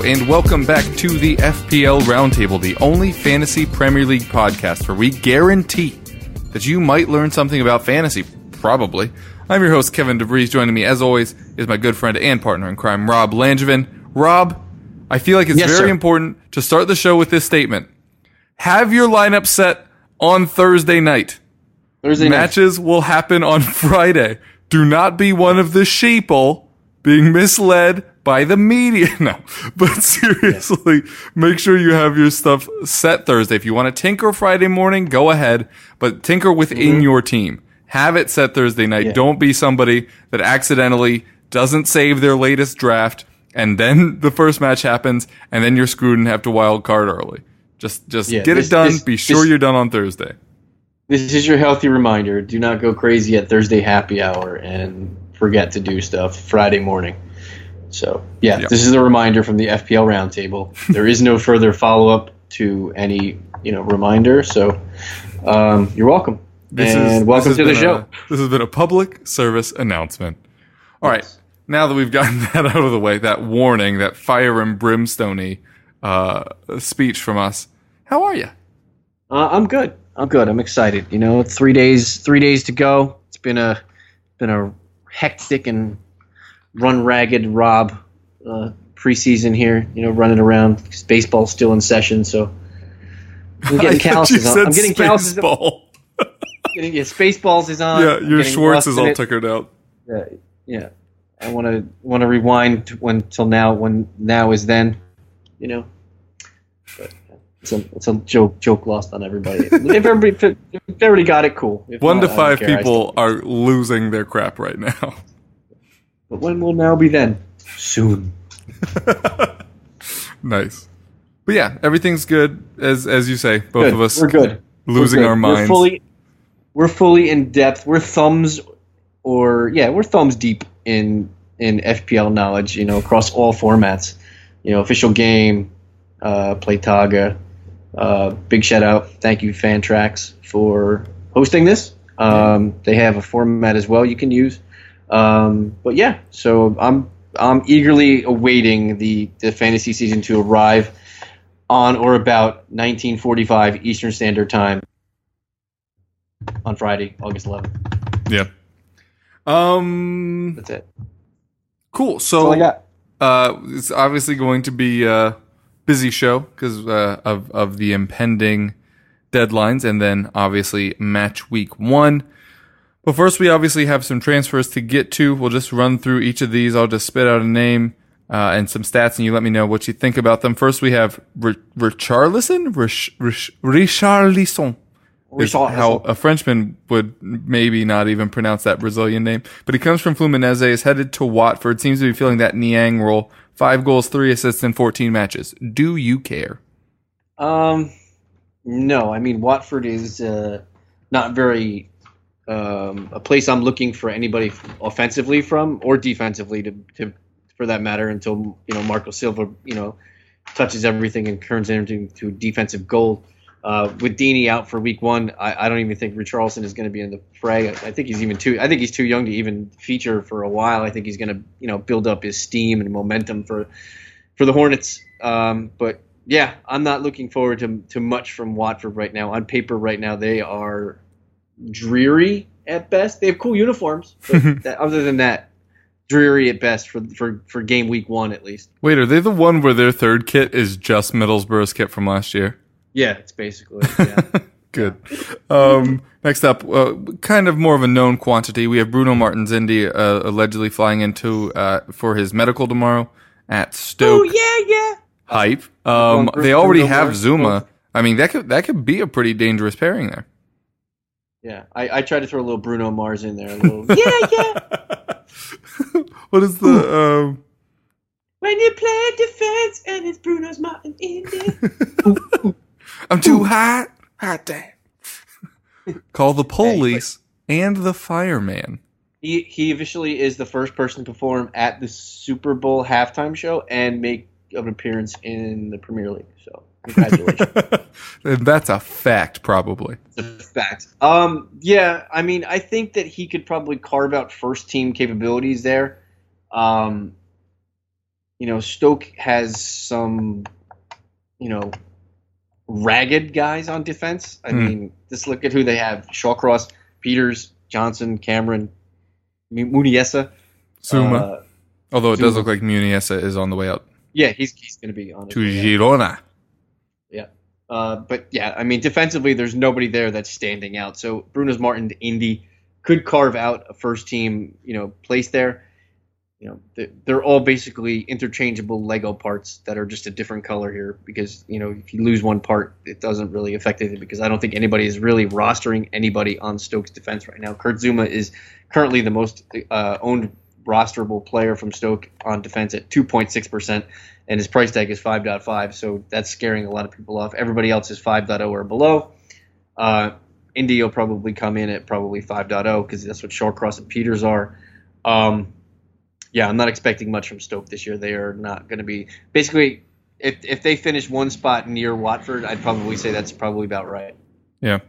Hello, and welcome back to the FPL Roundtable, the only fantasy Premier League podcast where we guarantee that you might learn something about fantasy. Probably. I'm your host, Kevin DeVries. Joining me, as always, is my good friend and partner in crime, Rob Langevin. Rob, I feel like it's Yes, very sir. important to start the show with this statement. Have your lineup set on Thursday night. Thursday night. Matches will happen on Friday. Do not be one of the sheeple being misled by the media. No, but seriously, make sure you have your stuff set Thursday. If you want to tinker Friday morning, go ahead, but tinker within your team. Have it set Thursday night. Mm-hmm. Yeah. Don't be somebody that accidentally doesn't save their latest draft and then the first match happens and then you're screwed and have to wild card early. Just just Yeah, get this- it done. this- be sure this- you're done on Thursday. This is your healthy reminder. Do not go crazy at Thursday happy hour and forget to do stuff Friday morning. So, yeah, Yeah. this is a reminder from the FPL Roundtable. There is no further follow up to any, you know, reminder. So, um, you're welcome. This and is, welcome to the show. A, this has been a public service announcement. All right, Yes. now that we've gotten that out of the way, that warning, that fire and brimstony uh, speech from us, how are you? Uh, I'm good. I'm good. I'm excited. You know, three days. Three days to go. It's been a been a hectic and run ragged Rob uh, preseason here. You know, running around. 'cause Baseball's still in session, so I'm getting calluses. On. I'm getting calluses. on- Getting, yeah, Spaceballs is on. yeah, your Schwartz is all it. tuckered out. Yeah, yeah. I want to want to rewind when till now when now is then, you know. But it's a it's a joke joke lost on everybody. if everybody if everybody got it, cool. If One not, to five care. People are losing their crap right now. But when will now be then? Soon. nice. But yeah, everything's good as as you say. Both Good. of us We're good. losing We're good. our minds. We're fully we're fully in depth. We're thumbs or yeah, we're thumbs deep in in FPL knowledge. You know, across all formats. You know, official game, uh, play Taga. Uh, big shout out, thank you Fantrax for hosting this. Um, they have a format as well you can use. Um, but yeah, so I'm I'm eagerly awaiting the the fantasy season to arrive on or about 1945 Eastern Standard Time on Friday, August 11th. yeah. Um. That's it. Cool. That's all So I got. Uh, it's obviously going to be a busy show because uh, of of the impending deadlines, and then obviously match week one. But first, we obviously have some transfers to get to. We'll just run through each of these. I'll just spit out a name uh, and some stats, and you let me know what you think about them. First, we have R- Richarlison, Rich- Rich- Richarlison is how a Frenchman would maybe not even pronounce that Brazilian name. But he comes from Fluminense, is headed to Watford, seems to be feeling that Niang role. Five goals, three assists in 14 matches. Do you care? Um, no, I mean Watford is uh, not very um, a place I'm looking for anybody offensively from or defensively to, to for that matter until you know Marco Silva you know touches everything and turns into to defensive gold. Uh, with Deeney out for week one, I, I don't even think Richarlison is going to be in the fray. I, I think he's even too. I think he's too young to even feature for a while. I think he's going to you know build up his steam and momentum for for the Hornets. Um, but yeah, I'm not looking forward to to much from Watford right now. On paper, right now they are dreary at best. They have cool uniforms, but that, other than that, dreary at best for for for game week one at least. Wait, are they the one where their third kit is just Middlesbrough's kit from last year? Yeah, it's basically yeah. Good. Um, next up, uh, kind of more of a known quantity. We have Bruno Martins Indi uh, allegedly flying into uh, for his medical tomorrow at Stoke. oh yeah, yeah. hype. Um, they already have Zouma. I mean, that could that could be a pretty dangerous pairing there. Yeah, I, I tried to throw a little Bruno Mars in there. A little, yeah, yeah. what is the um, When you play defense and it's Bruno's Martin in it. I'm too hot. Hot damn. Call the police and the fireman. He he officially is the first person to perform at the Super Bowl halftime show and make an appearance in the Premier League. So congratulations. That's a fact, probably. It's a fact. Um, yeah, I mean, I think that he could probably carve out first team capabilities there. Um, you know, Stoke has some, you know, ragged guys on defense. I Hmm. mean, just look at who they have: Shawcross, Peters, Johnson, Cameron, M- Muniesa. Zouma. Uh, Although it does look like Muniesa is on the way out yeah, he's he's going to be on. his to way Girona. Uh, but yeah, I mean, defensively, there's nobody there that's standing out. So Bruno's Martin to Indy could carve out a first team, you know, place there. You know, they're, they're all basically interchangeable Lego parts that are just a different color here because you know if you lose one part, it doesn't really affect anything because I don't think anybody is really rostering anybody on Stoke's defense right now. Kurt Zouma is currently the most uh, owned rosterable player from Stoke on defense at 2.6 percent and his price tag is 5.5, so that's scaring a lot of people off. Everybody else is 5.0 or below. Uh, Indi will probably come in at probably 5.0 because that's what Shawcross and Peters are. Um, yeah, I'm not expecting much from Stoke this year. They are not going to be basically. If, if they finish one spot near Watford, I'd probably say that's probably about right. Yeah.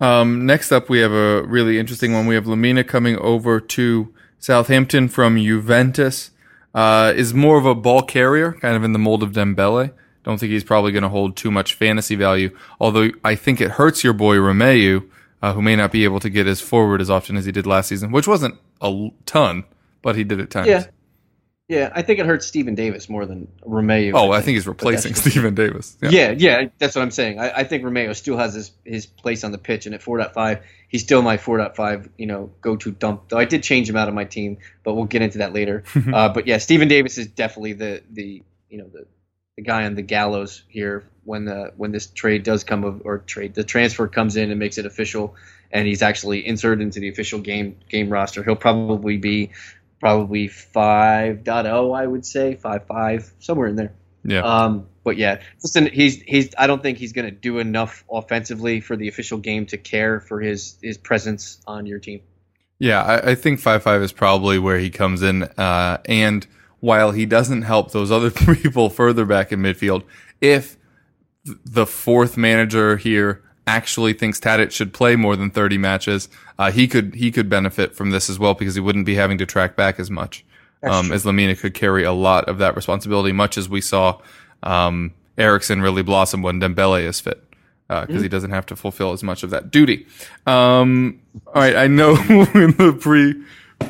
Um, next up, we have a really interesting one. We have Lemina coming over to Southampton from Juventus. Uh, is more of a ball carrier, kind of in the mold of Dembele. Don't think he's probably going to hold too much fantasy value. Although I think it hurts your boy Romeu, uh, who may not be able to get as forward as often as he did last season, which wasn't a ton, but he did at times. Yeah. Yeah, I think it hurts Steven Davis more than Romeu. Oh, I think he's replacing Steven Davis. Yeah. Yeah, yeah, that's what I'm saying. I, I think Romeu still has his, his place on the pitch, and at 4.5, he's still my 4.5, you know, go-to dump. Though I did change him out of my team, but we'll get into that later. uh, but yeah, Steven Davis is definitely the the you know the, the guy on the gallows here when the when this trade does come of, or trade the transfer comes in and makes it official, and he's actually inserted into the official game game roster. He'll probably be probably 5.0, I would say 5.5 somewhere in there. Yeah. Um, but yeah, listen, he's he's. I don't think he's going to do enough offensively for the official game to care for his his presence on your team. Yeah, I, I think five five is probably where he comes in. Uh, and while he doesn't help those other people further back in midfield, if the fourth manager here actually thinks Tadic should play more than thirty matches, uh, he could he could benefit from this as well because he wouldn't be having to track back as much. Um, as Lemina could carry a lot of that responsibility, much as we saw um, Eriksen really blossom when Dembele is fit because he doesn't have to fulfill as much of that duty. Um, all right, I know in the pre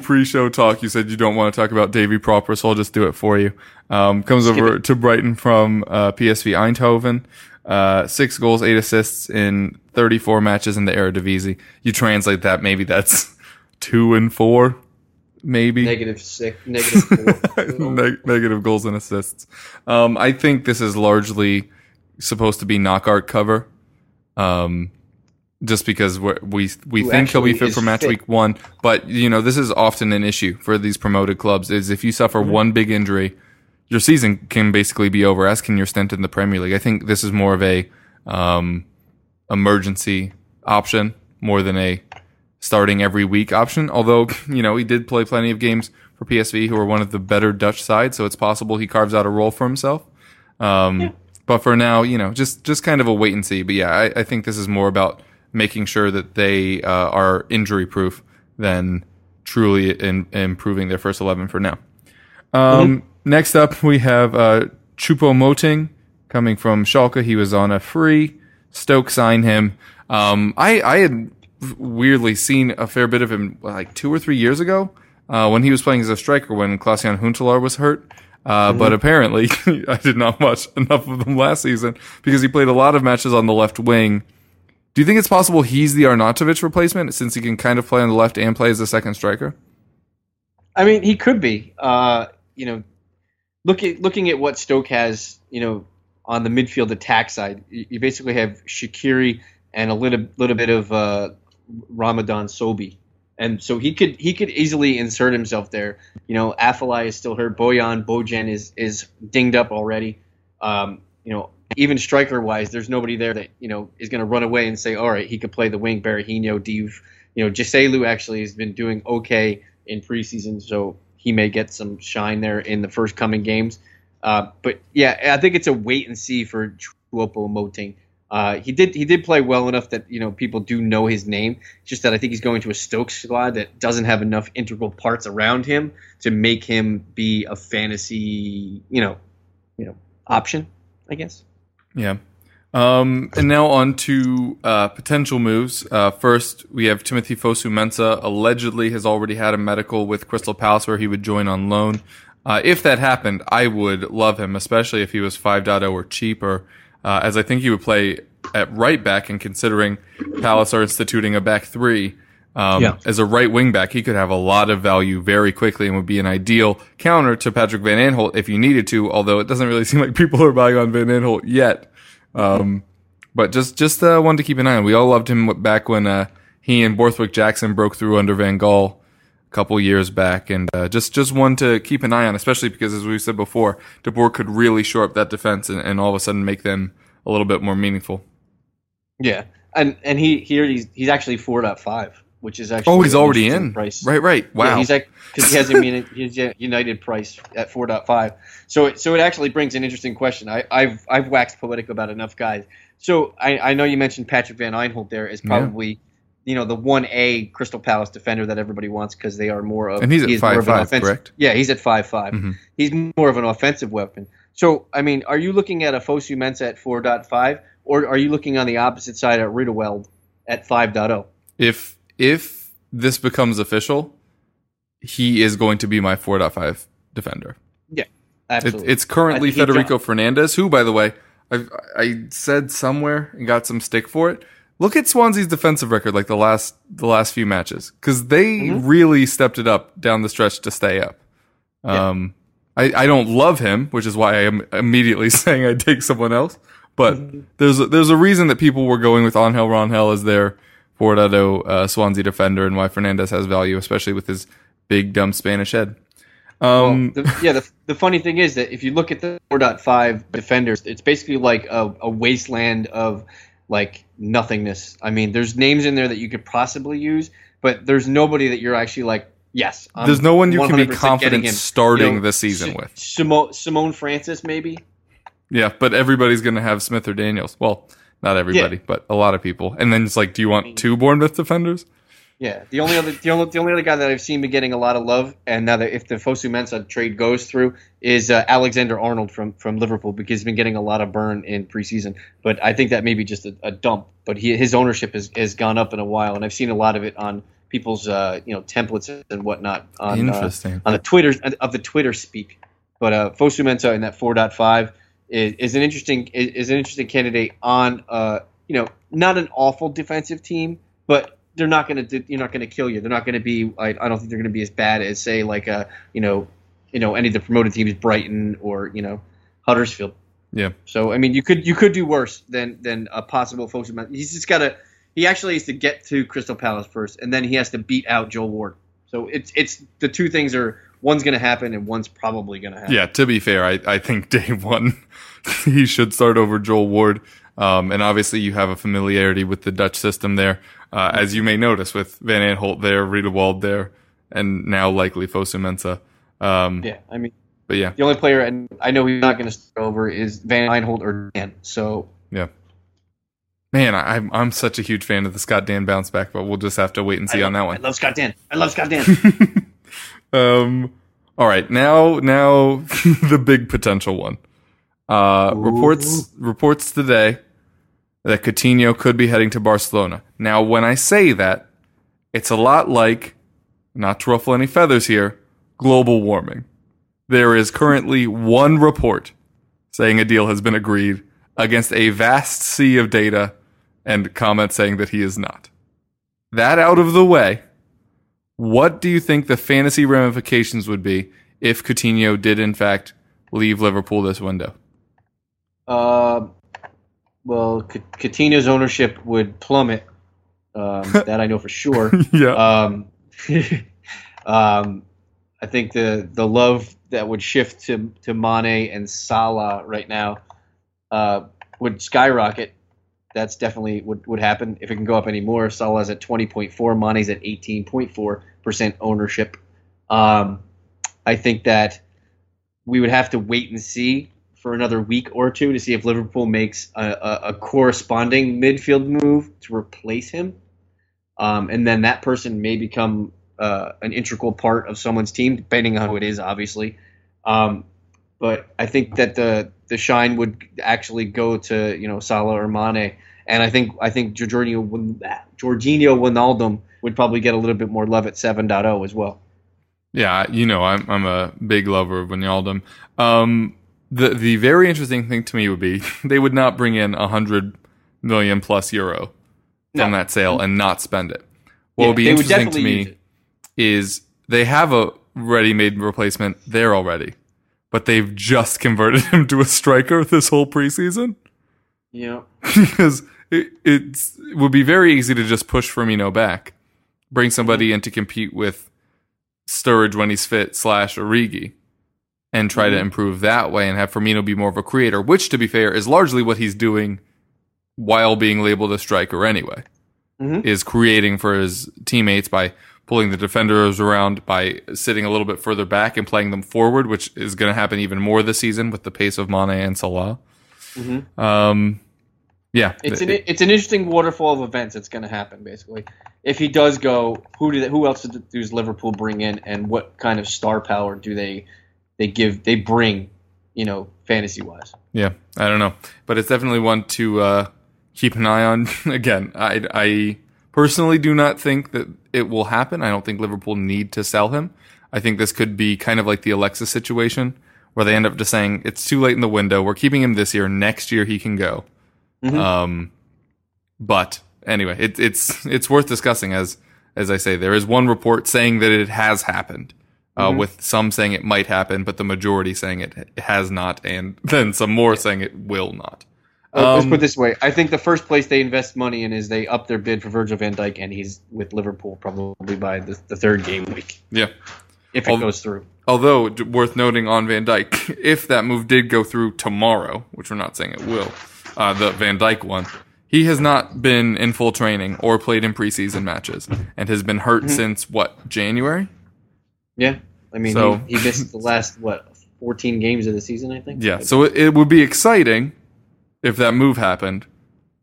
pre show talk you said you don't want to talk about Davy Pröpper, so I'll just do it for you. Um, comes over to Brighton from uh, PSV Eindhoven. Uh, six goals, eight assists in 34 matches in the Eredivisie. You translate that, maybe that's two and four, maybe Negative six, negative four. Neg- negative goals and assists. Um, I think this is largely supposed to be knockout cover. Um, just because we're, we we Who think he'll be fit for match fit. week one, but you know this is often an issue for these promoted clubs. Is if you suffer Mm-hmm. one big injury, your season can basically be over, as can your stint in the Premier League. I think this is more of a um, emergency option more than a starting every week option. Although, you know, he did play plenty of games for PSV, who are one of the better Dutch sides, so it's possible he carves out a role for himself. Um, But for now, you know, just just kind of a wait and see. But yeah, I, I think this is more about making sure that they uh, are injury proof than truly in, improving their first eleven for now. Um, Next up, we have uh, Choupo-Moting coming from Schalke. He was on a free. Stoke signed him. Um, I, I had weirdly seen a fair bit of him like two or three years ago uh, when he was playing as a striker when Klaas-Jan Huntelaar was hurt. Uh, But apparently, I did not watch enough of them last season because he played a lot of matches on the left wing. Do you think it's possible he's the Arnautovic replacement since he can kind of play on the left and play as a second striker? I mean, he could be. Uh, you know, looking looking at what Stoke has, you know, on the midfield attack side, you, you basically have Shaqiri and a little little bit of uh, Ramadan Sobhi, and so he could he could easily insert himself there. You know, Afellay is still hurt. Boyan Bojan is is dinged up already. Um, you know, even striker wise, there's nobody there that you know is going to run away and say, all right, he could play the wing. Berahino, Div, you know, Giselu actually has been doing okay in preseason, so he may get some shine there in the first coming games. Uh, but yeah, I think it's a wait and see for Choupo-Moting. Uh, he did he did play well enough that you know people do know his name. Just that I think he's going to a Stokes squad that doesn't have enough integral parts around him to make him be a fantasy you know you know option. I guess. Yeah. Um, and now on to uh, potential moves. Uh, first, we have Timothy Fosu Mensah allegedly has already had a medical with Crystal Palace where he would join on loan. Uh, if that happened, I would love him, especially if he was 5.0 or cheaper, uh, as I think he would play at right back. And considering Palace are instituting a back three, um, Yeah. as a right wing back, he could have a lot of value very quickly and would be an ideal counter to Patrick Van Aanholt if you needed to. Although it doesn't really seem like people are buying on Van Aanholt yet. Um, but just just uh, one to keep an eye on. We all loved him back when uh, he and Borthwick Jackson broke through under Van Gaal a couple years back, and uh, just just one to keep an eye on, especially because as we said before, De Boer could really shore up that defense and, and all of a sudden make them a little bit more meaningful. Yeah, and and he here he's he's actually four point five, which is actually Oh, he's already in. price. Right, right. Wow. Yeah, he's because he has a his United price at 4.5. So it, so it actually brings an interesting question. I, I've I've waxed poetic about enough guys. So I, I know you mentioned Patrick Van Aanholt there is Yeah. probably you know the one A Crystal Palace defender that everybody wants because they are more of And he's at he is more of an 5'5", offensive- correct? Yeah, he's at five five. Mhm. He's more of an offensive weapon. So I mean, are you looking at a Fosu Mensah at 4.5, or are you looking on the opposite side at Riedewald at oh? 5.0? if if this becomes official, he is going to be my 4.5 defender. Yeah, Absolutely. it's currently I Federico Fernandez, who, by the way, I I said somewhere and got some stick for it. Look at Swansea's defensive record, like the last the last few matches, because they Mhm. really stepped it up down the stretch to stay up. Yeah. Um, I I don't love him, which is why I am immediately saying I'd take someone else. But Mm-hmm. there's a, there's a reason that people were going with Angel Rangel as their 4.0 uh, Swansea defender, and why Fernandez has value, especially with his big dumb Spanish head. Um, Well, the, yeah, the, the funny thing is that if you look at the 4.5 defenders, it's basically like a, a wasteland of like nothingness. I mean, there's names in there that you could possibly use, but there's nobody that you're actually like, yes. I'm There's no one you can be confident starting You know, this season Si- with. Simone, Simon Francis, maybe. Yeah, but everybody's going to have Smith or Daniels. Well, not everybody, but a lot of people. And then it's like, do you want two Bournemouth defenders? Yeah, the only other the only, the only other guy that I've seen be getting a lot of love, and now that if the Fosu Mensah trade goes through, is uh, Alexander Arnold from from Liverpool because he's been getting a lot of burn in preseason. But I think that may be just a, a dump. But he, his ownership has, has gone up in a while, and I've seen a lot of it on people's uh, you know templates and whatnot on uh, on the Twitter of the Twitter speak. But uh, Fosu Mensah in that 4.5 is, is an interesting is, is an interesting candidate on uh you know not an awful defensive team, but they're not going to you're not going to kill you. They're not going to be I, I don't think they're going to be as bad as say like uh you know you know any of the promoted teams Brighton or you know Huddersfield. Yeah. So I mean you could you could do worse than than a possible Mensah. He's just got to he actually has to get to Crystal Palace first, and then he has to beat out Joel Ward. So it's it's the two things are one's going to happen and one's probably going to happen. Yeah, to be fair, I, I think day one he should start over Joel Ward. Um, and obviously you have a familiarity with the Dutch system there, uh, as you may notice with Van Aanholt there, Riedewald there, and now likely Fosu Mensah. Um, Yeah, I mean But yeah, the only player and I know he's not going to start over is Van Aanholt or Dann. So yeah. Man, I, I'm I'm such a huge fan of the Scott Dann bounce back, but we'll just have to wait and see I, on that one. I love Scott Dann. I love Scott Dann. Um, all right, now now the big potential one. Uh, reports reports today that Coutinho could be heading to Barcelona. Now, when I say that, it's a lot like, not to ruffle any feathers here, global warming. There is currently one report saying a deal has been agreed against a vast sea of data and comments saying that he is not. That out of the way, what do you think the fantasy ramifications would be if Coutinho did in fact leave Liverpool this window? uh, well, Coutinho's ownership would plummet. Um, that I know for sure. yeah. Um, um, I think the the love that would shift to to Mane and Salah right now uh, would skyrocket. That's definitely would, would happen if it can go up anymore. Salah's at twenty point four, Mane's at eighteen point four percent ownership. Um, I think that we would have to wait and see for another week or two to see if Liverpool makes a, a, a corresponding midfield move to replace him, um, and then that person may become uh, an integral part of someone's team, depending on who it is, obviously. Um, but I think that the the shine would actually go to you know Salah or Mane, and I think I think Jorginho Georginio Wijnaldum would probably get a little bit more love at 7.0 as well. Yeah, you know, I'm I'm a big lover of Wijnaldum. Um, the the very interesting thing to me would be they would not bring in a hundred million plus euro from No. that sale and not spend it. What Yeah, would be they would interesting to me is they have a ready-made replacement there already, but they've just converted him to a striker this whole preseason Yeah. because it, it's, it would be very easy to just push Firmino back, bring somebody in to compete with Sturridge when he's fit slash Origi, and try to Mhm. improve that way and have Firmino be more of a creator, which, to be fair, is largely what he's doing while being labeled a striker anyway. Mhm. Is creating for his teammates by pulling the defenders around by sitting a little bit further back and playing them forward, which is going to happen even more this season with the pace of Mane and Salah. Mhm. Um, yeah, It's an it's an interesting waterfall of events that's going to happen. Basically, if he does go, who do they, who else does Liverpool bring in, and what kind of star power do they they give they bring, you know, fantasy wise? Yeah, I don't know, but it's definitely one to uh, keep an eye on. Again, I, I personally do not think that it will happen. I don't think Liverpool need to sell him. I think this could be kind of like the Alexis situation, where they end up just saying it's too late in the window. We're keeping him this year. Next year he can go. Mhm. Um, but anyway, it, it's it's worth discussing. As as I say, there is one report saying that it has happened. Uh, Mhm. with some saying it might happen, but the majority saying it has not, and then some more saying it will not. Uh, Let's Um, put it this way: I think the first place they invest money in is they up their bid for Virgil Van Dijk, and he's with Liverpool probably by the, the third game week Yeah. if it Al- goes through. Although d- worth noting on Van Dijk, if that move did go through tomorrow, which we're not saying it will, uh, the Van Dijk one, he has not been in full training or played in preseason matches, and has been hurt since what January? Yeah, I mean, So- he, he missed the last what 14 games of the season, I think. Yeah, so it, it would be exciting if that move happened,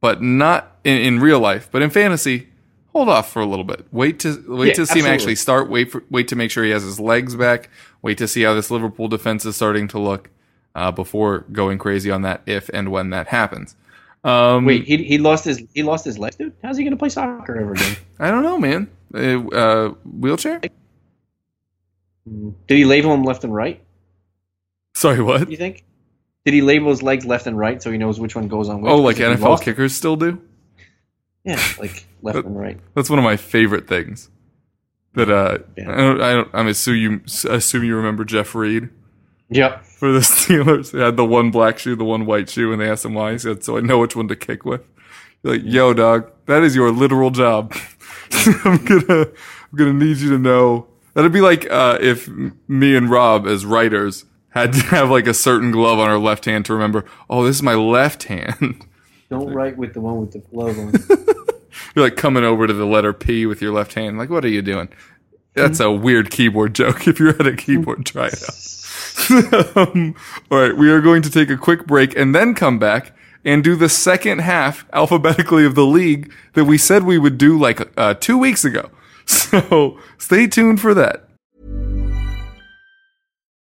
but not in, in real life. But in fantasy, hold off for a little bit. Wait to wait Yeah, to see him actually start. Wait for wait to make sure he has his legs back. Wait to see how this Liverpool defense is starting to look uh, before going crazy on that if and when that happens. Um, Wait, he, he lost his he lost his leg, dude. How's he going to play soccer ever again? I don't know, man. Uh, uh, wheelchair? Did he label him left and right? Sorry, what? You think? Did he label his legs left and right so he knows which one goes on which? Oh, like Because if he NFL lost- kickers still do? Yeah, like left and right. That's one of my favorite things. That uh, Yeah. I don't, I don't, I'm assume you assume you remember Jeff Reed Yep. for the Steelers. They had the one black shoe, the one white shoe, and they asked him why. He said, "So I know which one to kick with." You're like, yo, dog, that is your literal job. I'm gonna, I'm gonna need you to know. That'd be like uh, if me and Rob, as writers, had to have like a certain glove on her left hand to remember. Oh, this is my left hand. Don't write with the one with the glove on. You're like coming over to the letter P with your left hand. Like, what are you doing? That's a weird keyboard joke. If you're at a keyboard, try it out. um, all right, we are going to take a quick break and then come back and do the second half alphabetically of the league that we said we would do like uh, two weeks ago. So stay tuned for that.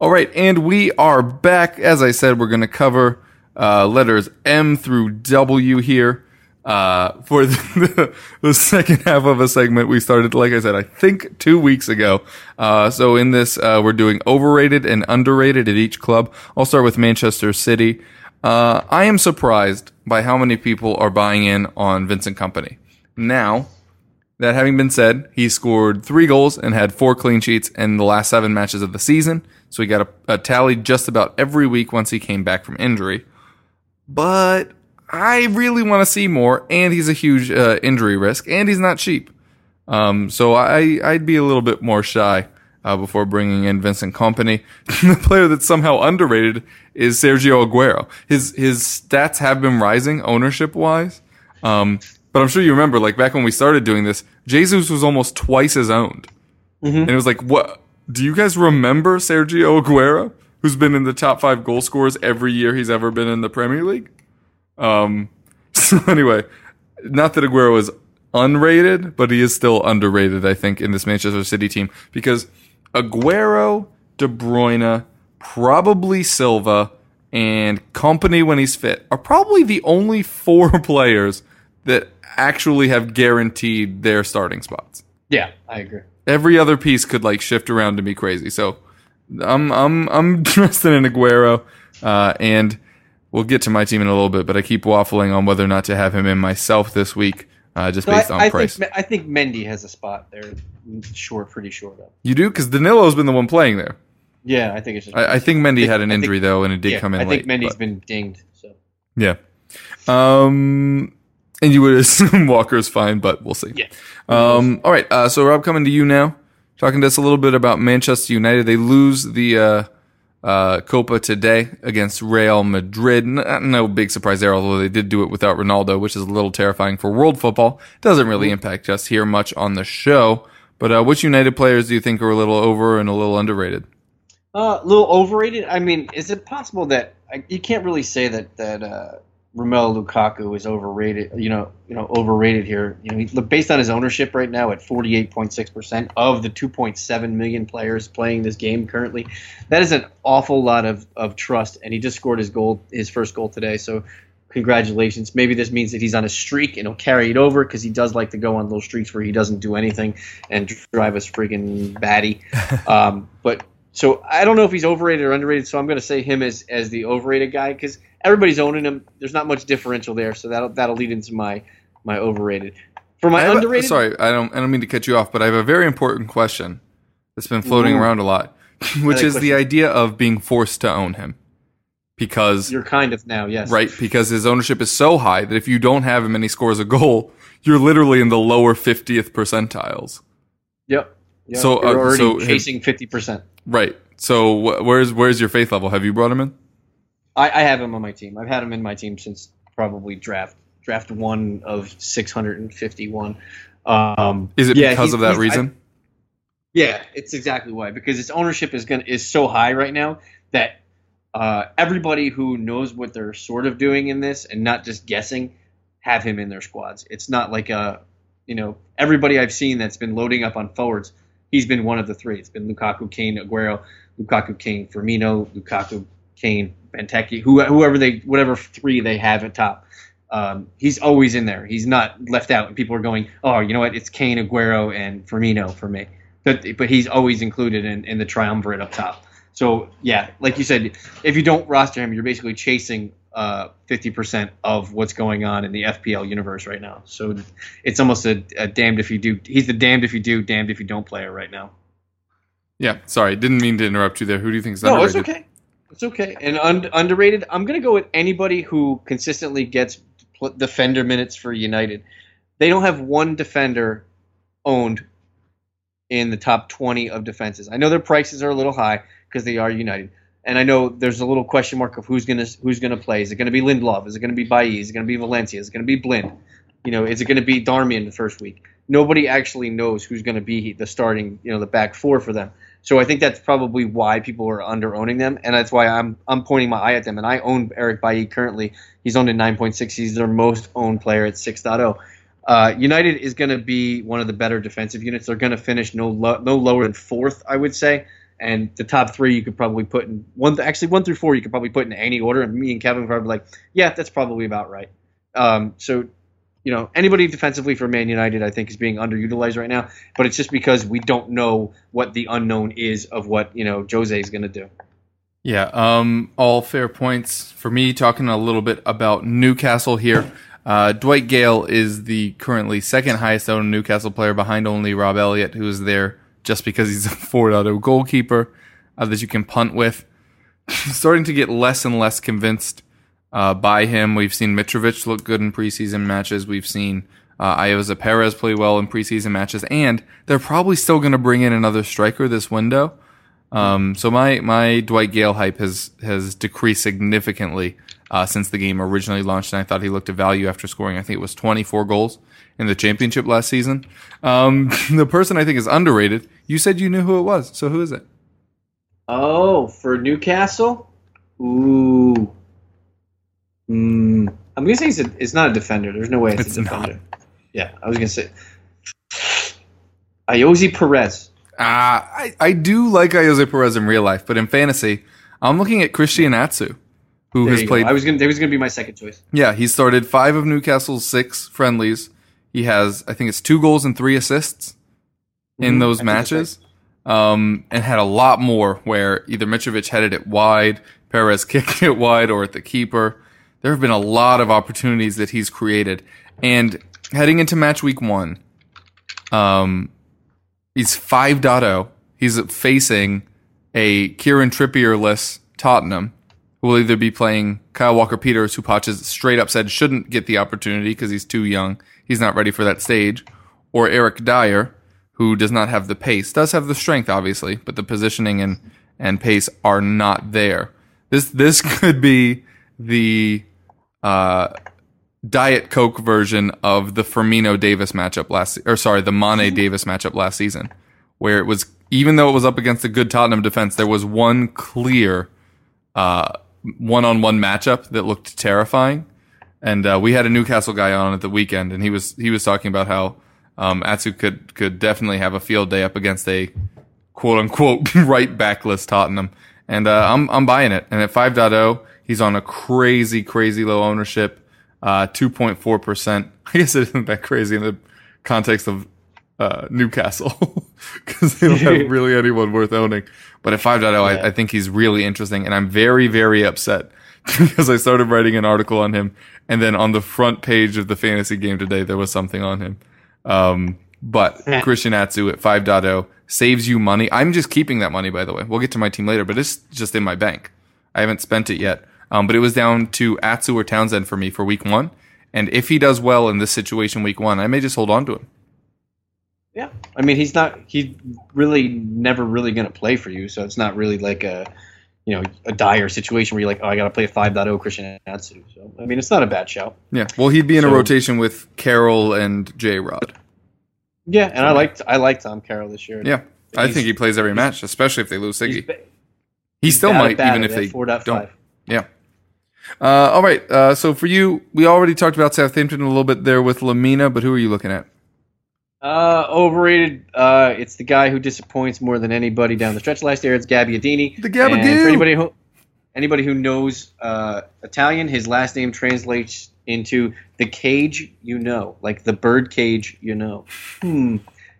All right, and we are back. As I said, we're going to cover uh, letters M through W here uh, for the, the, second half of a segment we started. Like I said, I think two weeks ago. Uh, so in this, uh, we're doing overrated and underrated at each club. I'll start with Manchester City. Uh, I am surprised by how many people are buying in on Vincent Kompany. Now, that having been said, he scored three goals and had four clean sheets in the last seven matches of the season. So he got a, a tally just about every week once he came back from injury. But I really want to see more, and he's a huge uh, injury risk, and he's not cheap. Um, so I, I'd be a little bit more shy uh, before bringing in Vincent Kompany. the player that's somehow underrated is Sergio Aguero. His his stats have been rising ownership wise. Um, but I'm sure you remember, like back when we started doing this, Jesus was almost twice as owned. Mm-hmm. And it was like, what? Do you guys remember Sergio Aguero, who's been in the top five goal scorers every year he's ever been in the Premier League? Um, so anyway, not that Aguero is unrated, but he is still underrated, I think, in this Manchester City team because Aguero, De Bruyne, probably Silva, and Kompany when he's fit are probably the only four players that actually have guaranteed their starting spots. Yeah, I agree. Every other piece could like shift around to be crazy. So I'm I'm I'm trusting in Aguero, uh, and we'll get to my team in a little bit. But I keep waffling on whether or not to have him in myself this week, uh, just based I, on I price. Think, I think Mendy has a spot there. Sure, pretty sure though. You do because Danilo's been the one playing there. Yeah, I think it's. Just I, I think Mendy had an injury think, though, and it did yeah, come in I think late. Mendy's but- been dinged. So Yeah. Um, and you would assume Walker's fine, but we'll see. Yeah. Um, all right. Uh, so Rob, coming to you now, talking to us a little bit about Manchester United. They lose the uh, uh, Copa today against Real Madrid. N- no big surprise there, although they did do it without Ronaldo, which is a little terrifying for world football. Doesn't really impact us here much on the show. But uh, which United players do you think are a little over and a little underrated? Uh, a little overrated. I mean, is it possible that I, you can't really say that that uh, Romelu Lukaku is overrated? You know, you know, overrated here. You know, he, based on his ownership right now at forty eight point six percent of the two point seven million players playing this game currently, that is an awful lot of, of trust. And he just scored his goal, his first goal today. So congratulations. Maybe this means that he's on a streak and he'll carry it over because he does like to go on little streaks where he doesn't do anything and drive us friggin' batty. um, but so I don't know if he's overrated or underrated. So I'm going to say him as as the overrated guy because everybody's owning him. There's not much differential there, so that'll that'll lead into my my overrated. For my have a- underrated, sorry, I don't. I don't mean to cut you off, but I have a very important question that's been floating Ooh. around a lot, which is the idea of being forced to own him, because you're kind of now, yes, right, because his ownership is so high that if you don't have him and he scores a goal, you're literally in the lower fiftieth percentiles. Yep. yep. So, you're uh, already so- chasing fifty percent. Right. So wh- where's where's your faith level? Have you brought him in? I, I have him on my team. I've had him in my team since probably draft draft one of six hundred and fifty one. Um, Is it yeah, because of that he's- I- reason? Yeah, it's exactly why. Because its ownership is going is so high right now that uh, everybody who knows what they're sort of doing in this and not just guessing have him in their squads. It's not like a you know everybody I've seen that's been loading up on forwards. He's been one of the three. It's been Lukaku, Kane, Aguero, Lukaku, Kane, Firmino, Lukaku, Kane, Benteke, who, whoever they whatever three they have at top. Um, he's always in there. He's not left out. And people are going, oh, you know what? It's Kane, Aguero, and Firmino for me. But but he's always included in, in the triumvirate up top. So yeah, like you said, if you don't roster him, you're basically chasing uh, 50% of what's going on in the FPL universe right now. So it's almost a, a damned if you do. He's the damned if you do, damned if you don't player right now. Yeah. Sorry, didn't mean to interrupt you there. Who do you think is No, underrated? it's okay. It's okay. And un- underrated, I'm going to go with anybody who consistently gets pl- defender minutes for United. They don't have one defender owned in the top 20 of defenses. I know their prices are a little high because they are United. And I know there's a little question mark of who's going to who's going to play. Is it going to be Lindelof? Is it going to be Bailly? Is it going to be Valencia? Is it going to be Blind? You know, is it going to be Darmian the first week? Nobody actually knows who's going to be the starting, you know, the back four for them. So I think that's probably why people are under owning them, and that's why I'm I'm pointing my eye at them. And I own Eric Bailly currently. He's owned at 9.6. He's their most owned player at 6.0. Uh, United is going to be one of the better defensive units. They're going to finish no lo- no lower than fourth, I would say, and the top three you could probably put in one. Actually, one through four you could probably put in any order, and me and Kevin probably like, yeah, that's probably about right. Um, so, you know, anybody defensively for Man United, I think, is being underutilized right now. But it's just because we don't know what the unknown is of what you know Jose is going to do. Yeah, um, all fair points for me. Talking a little bit about Newcastle here. Uh, Dwight Gayle is the currently second highest owned Newcastle player behind only Rob Elliott, who is there just because he's a 4.0 goalkeeper uh, that you can punt with. Starting to get less and less convinced uh, by him. We've seen Mitrovic look good in preseason matches. We've seen uh, Ayoze Perez play well in preseason matches, and they're probably still going to bring in another striker this window. Um, so my my Dwight Gayle hype has has decreased significantly uh, since the game originally launched, and I thought he looked a value after scoring. I think it was 24 goals in the championship last season. Um, the person I think is underrated. You said you knew who it was, so who is it? Oh, for Newcastle, ooh, mm, I'm gonna say it's, a, it's not a defender. There's no way it's, It's a defender. Yeah, I was gonna say Ayoze Perez. Uh, I, I do like Ayoze Perez in real life, but in fantasy, I'm looking at Christian Atsu, who There has you go. played. I was gonna. There was gonna be my second choice. yeah, he started five of Newcastle's six friendlies. He has, I think it's two goals and three assists in Mhm, those I think that's matches, um, and had a lot more where either Mitrovic headed it wide, Perez kicked it wide, or at the keeper. There have been a lot of opportunities that he's created, and heading into match week one, um, he's 5.0. He's facing a Kieran Trippier-less Tottenham, who will either be playing Kyle Walker-Peters, who Poch has straight up said shouldn't get the opportunity because he's too young. He's not ready for that stage. Or Eric Dier, who does not have the pace. Does have the strength, obviously, but the positioning and, and pace are not there. This this could be the uh, Diet Coke version of the Firmino Davies matchup last, or sorry, the Mane Davies matchup last season, where it was even though it was up against a good Tottenham defense, there was one clear uh, one-on-one matchup that looked terrifying. And uh, we had a Newcastle guy on at the weekend, and he was he was talking about how um, Atsu could could definitely have a field day up against a quote unquote right backless Tottenham. And uh, I'm I'm buying it. And at 5.0, he's on a crazy crazy low ownership, uh, 2.4 percent. I guess it isn't that crazy in the context of uh, Newcastle because they don't have really anyone worth owning. But at 5.0, I, I think he's really interesting, and I'm very very upset because I started writing an article on him, and then on the front page of the fantasy game today, there was something on him. Um, but Christian Atsu at 5.0 saves you money. I'm just keeping that money, by the way. We'll get to my team later, but it's just in my bank. I haven't spent it yet. Um, but it was down to Atsu or Townsend for me for week one. And if he does well in this situation week one, I may just hold on to him. Yeah, I mean he's not. He's really never really going to play for you, so it's not really like a, you know, a dire situation where you're like, oh, I got to play a 5.0 Christian Atsu. So I mean, it's not a bad shout. Yeah. Well, he'd be in a rotation with Carroll and J Rod. Yeah, and I liked I liked Tom Carroll this year. Yeah. I He's- think he plays every match, especially if they lose he's, Siggy. He still might, even if they 4.5. don't. Yeah. Uh, all right. Uh, so for you, we already talked about Southampton a little bit there with Lamina, but who are you looking at? Uh, overrated. Uh, it's the guy who disappoints more than anybody down the stretch last year. It's Gabbiadini. The! And for anybody who anybody who knows uh, Italian, his last name translates into the cage you know, like the bird cage you know. Hmm.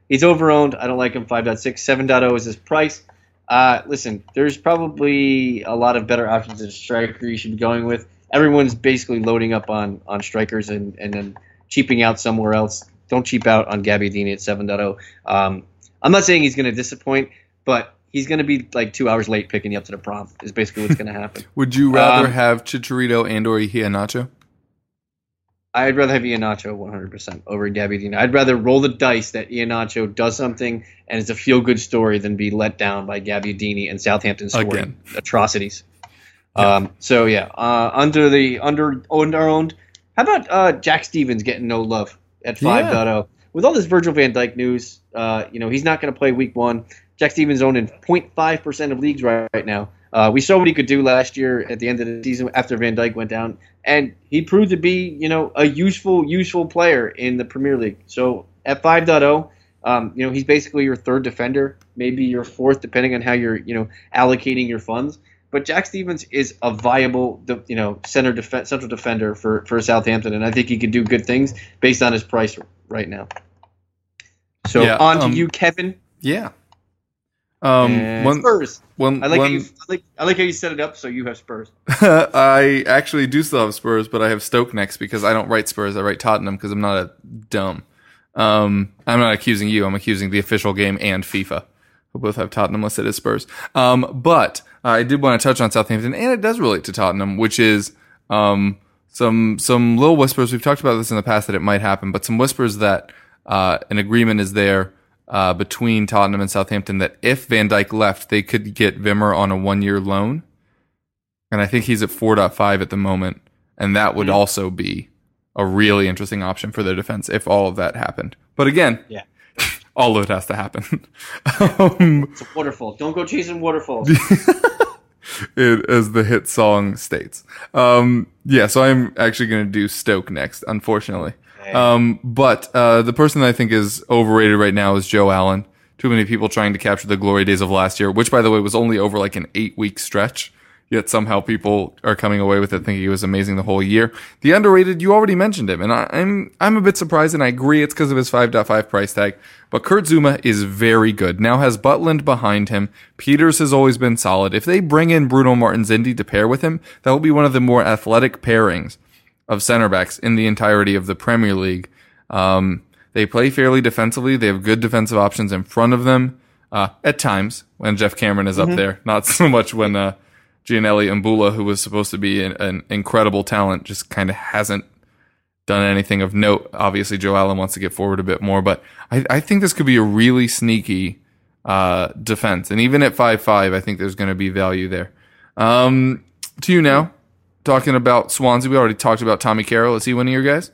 He's overowned. I don't like him. 5.6. 7.0 is his price. Uh, listen, there's probably a lot of better options at striker you should be going with. Everyone's basically loading up on on strikers and, and then cheaping out somewhere else. Don't cheap out on Gabbiadini at 7.0. Um, I'm not saying he's going to disappoint, but he's going to be like two hours late picking you up to the prom. Is basically what's going to happen. Would you rather Um, have Chicharito and or Iheanacho? I'd rather have Iheanacho 100% over Gabby Gabbiadini. I'd rather roll the dice that Iheanacho does something and it's a feel good story than be let down by Gabbiadini and Southampton scoring atrocities. Um, so yeah, uh, under the under under owned. How about uh, Jack Stephens getting no love at 5.0? With all this Virgil Van Dijk news, uh, you know he's not going to play Week One. Jack Stephens owned in 0.5 percent of leagues right, right now. Uh, we saw what he could do last year at the end of the season after Van Dijk went down, and he proved to be, you know, a useful, useful player in the Premier League. So at 5.0, Um, you know, he's basically your third defender, maybe your fourth, depending on how you're, you know, allocating your funds. But Jack Stephens is a viable, you know, center def- central defender for, for Southampton, and I think he could do good things based on his price right now. So Yeah, on to um, you, Kevin. Yeah. Um, one, Spurs. one, I like, how one- you, I like I like how you set it up. So you have Spurs. I actually do still have Spurs, but I have Stoke next because I don't write Spurs. I write Tottenham because I'm not a dumb. Um, I'm not accusing you. I'm accusing the official game and FIFA. We both have Tottenham listed as Spurs. Um, but I did want to touch on Southampton, and it does relate to Tottenham, which is um, some some little whispers. We've talked about this in the past that it might happen, but some whispers that uh, an agreement is there uh, between Tottenham and Southampton that if Van Dijk left, they could get Wimmer on a one year loan and I think he's at 4.5 at the moment, and that would also be a really interesting option for their defense if all of that happened. But again, Yeah. all of it has to happen. um, It's a waterfall. Don't go chasing waterfalls. it, as the hit song states. Um, yeah, so I'm actually going to do Stoke next, unfortunately. Um, but uh, the person I think is overrated right now is Joe Allen. Too many people trying to capture the glory days of last year, which, by the way, was only over like an eight week stretch. Yet somehow people are coming away with it thinking he was amazing the whole year. The underrated, you already mentioned him, and I, I'm I'm a bit surprised, and I agree it's because of his 5.5 price tag. But Kurt Zouma is very good. Now has Butland behind him. Pieters has always been solid. If they bring in Bruno Martins Indi to pair with him, that will be one of the more athletic pairings of center backs in the entirety of the Premier League. Um, they play fairly defensively. They have good defensive options in front of them uh, at times when Geoff Cameron is up there. Not so much when uh, Giannelli Imbula, who was supposed to be an, an incredible talent, just kind of hasn't done anything of note. Obviously, Joe Allen wants to get forward a bit more, but I, I think this could be a really sneaky uh, defense. And even at five five, I think there's going to be value there. Um, to you now, talking about Swansea. We already talked about Tommy Carroll. Is he one of your guys?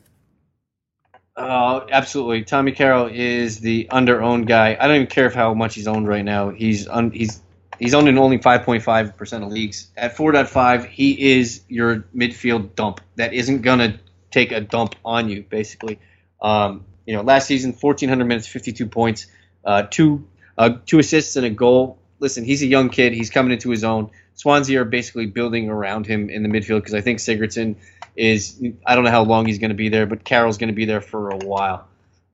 Uh, absolutely. Tommy Carroll is the under-owned guy. I don't even care if how much he's owned right now. He's un, he's he's owned in only 5.5 percent of leagues. At 4.5, he is your midfield dump that isn't gonna take a dump on you. Basically, um, you know, last season 1,400 minutes, 52 points, uh, two uh, two assists and a goal. Listen, he's a young kid. He's coming into his own. Swansea are basically building around him in the midfield because I think Sigurdsson is I don't know how long he's going to be there, but Carroll's going to be there for a while.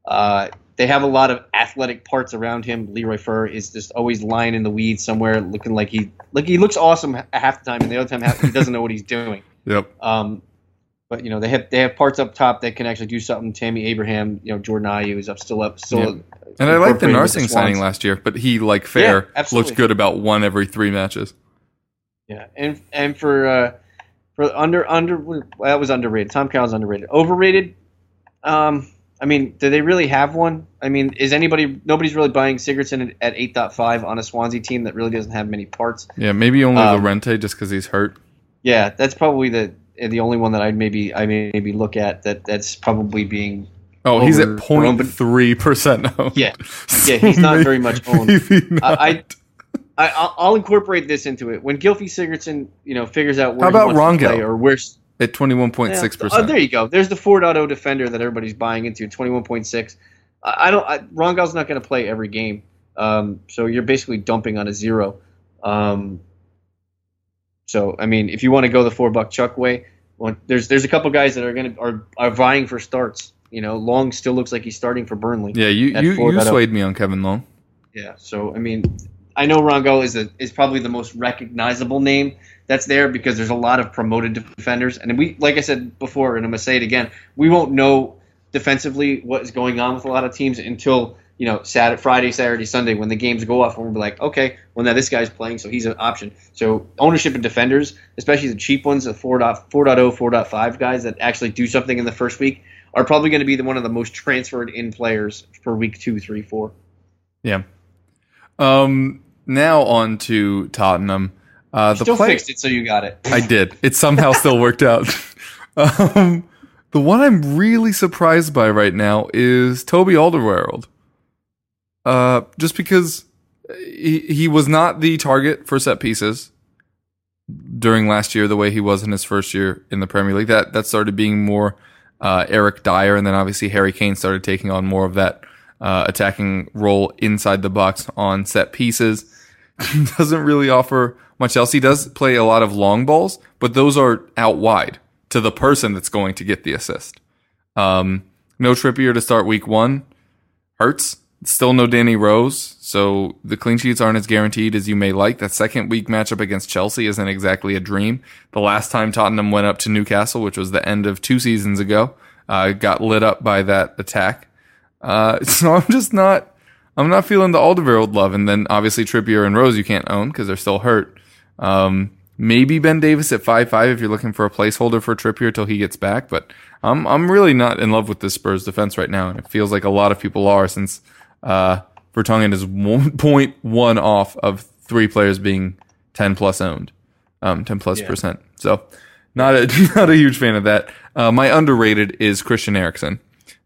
Uh, they have a lot of athletic parts around him. Leroy Fer is just always lying in the weeds somewhere, looking like he like he looks awesome half the time, and the other time half, he doesn't know what he's doing. Yep. Um, but you know they have they have parts up top that can actually do something. Tammy Abraham, you know Jordan Ayew is up still up still. And I like the Narsingh signing last year, but he, like fair, Yeah, looked good about one every three matches. Yeah, and and for uh, for under under that was underrated. Tom Carroll's underrated. Overrated. Um, I mean, do they really have one? I mean, is anybody? Nobody's really buying Sigurdsson at, at eight point five on a Swansea team that really doesn't have many parts. Yeah, maybe only Um, Llorente just because he's hurt. Yeah, that's probably the the only one that I'd maybe I may maybe look at that that's probably being. Oh, he's at over- 03 percent owned. Yeah. Yeah, he's not very much owned. I, I I I'll- I'll incorporate this into it when Gylfi Sigurdsson you know figures out where How about he wants to Rangel? play or where's at twenty one point six Yeah. Oh, percent. there you go. There's the 4.0 defender that everybody's buying into, 21.6. I I don't. I, Rangel's not going to play every game, um, so you're basically dumping on a zero. Um, so I mean, if you want to go the four buck Chuck way, well, there's there's a couple guys that are going to are, are vying for starts. You know, Long still looks like he's starting for Burnley. Yeah, you you, you swayed me on Kevin Long. Yeah. So I mean, I know Rongo is a is probably the most recognizable name that's there because there's a lot of promoted defenders, and we, like I said before, and I'm gonna say it again, we won't know defensively what is going on with a lot of teams until you know Saturday, Friday, Saturday, Sunday when the games go off, and we'll be like, okay, well now this guy's playing, so he's an option. So ownership of defenders, especially the cheap ones, the 4.0, 4.0, 4.5 guys that actually do something in the first week, are probably going to be the one of the most transferred in players for week two, three, four. Yeah. Um. Now on to Tottenham. Uh, the Still play- fixed it, so you got it. I did. It somehow still worked out. Um, the one I'm really surprised by right now is Toby Alderweireld. Uh, just because he, he was not the target for set pieces during last year, the way he was in his first year in the Premier League. That that started being more uh, Eric Dier, and then obviously Harry Kane started taking on more of that uh, attacking role inside the box on set pieces. Doesn't really offer much else. He does play a lot of long balls, but those are out wide to the person that's going to get the assist. Um, no Trippier to start week one hurts. Still no Danny Rose, so the clean sheets aren't as guaranteed as you may like. That second week matchup against Chelsea isn't exactly a dream. The last time Tottenham went up to Newcastle, which was the end of two seasons ago, uh, got lit up by that attack. Uh, so I'm just not, I'm not feeling the Alderweireld love. And then obviously Trippier and Rose you can't own because they're still hurt. Um, maybe Ben Davies at five five if you're looking for a placeholder for Trippier till he gets back. But I'm I'm really not in love with this Spurs defense right now, and it feels like a lot of people are since uh, Vertonghen is 1.1 off of three players being 10 plus owned, um, 10 plus Yeah. percent. So not a not a huge fan of that. Uh, my underrated is Christian Eriksen.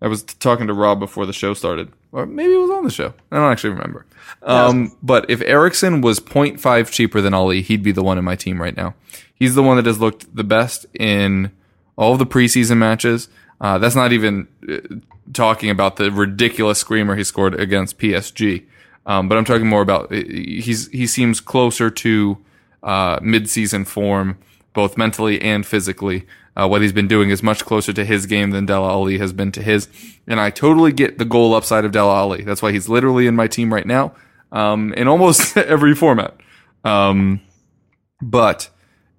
I was talking to Rob before the show started, or maybe it was on the show. I don't actually remember. Um, but if Eriksen was 0.5 cheaper than Alli, he'd be the one in my team right now. He's the one that has looked the best in all the preseason matches. Uh, that's not even uh, talking about the ridiculous screamer he scored against PSG. Um, but I'm talking more about uh, he's he seems closer to uh, mid-season form, both mentally and physically. Uh, what he's been doing is much closer to his game than Dele Alli has been to his. And I totally get the goal upside of Dele Alli. That's why he's literally in my team right now um, in almost every format. Um, but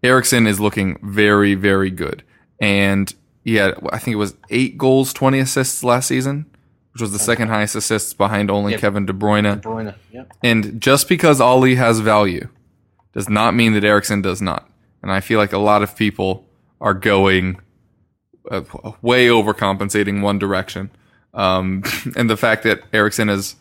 Eriksen is looking very, very good. And he had, I think it was eight goals, 20 assists last season, which was the second highest assists behind only Yep. Kevin De Bruyne. De Bruyne. Yep. And just because Alli has value does not mean that Eriksen does not. And I feel like a lot of people are going uh, way overcompensating one direction. Um, and the fact that Eriksen is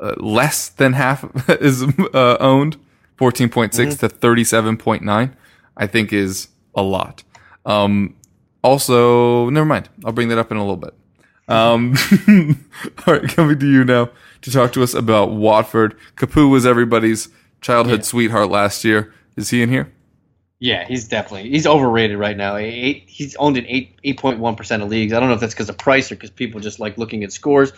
uh, less than half is uh, owned, 14.6 to 37.9, I think is a lot. Um, also, never mind. I'll bring that up in a little bit. Um, all right, coming to you now to talk to us about Watford. Capoue was everybody's childhood Yeah. sweetheart last year. Is he in here? Yeah, he's definitely he's overrated right now. Eight, he's owned in eight eight point one percent of leagues. I don't know if that's because of price or because people just like looking at scores.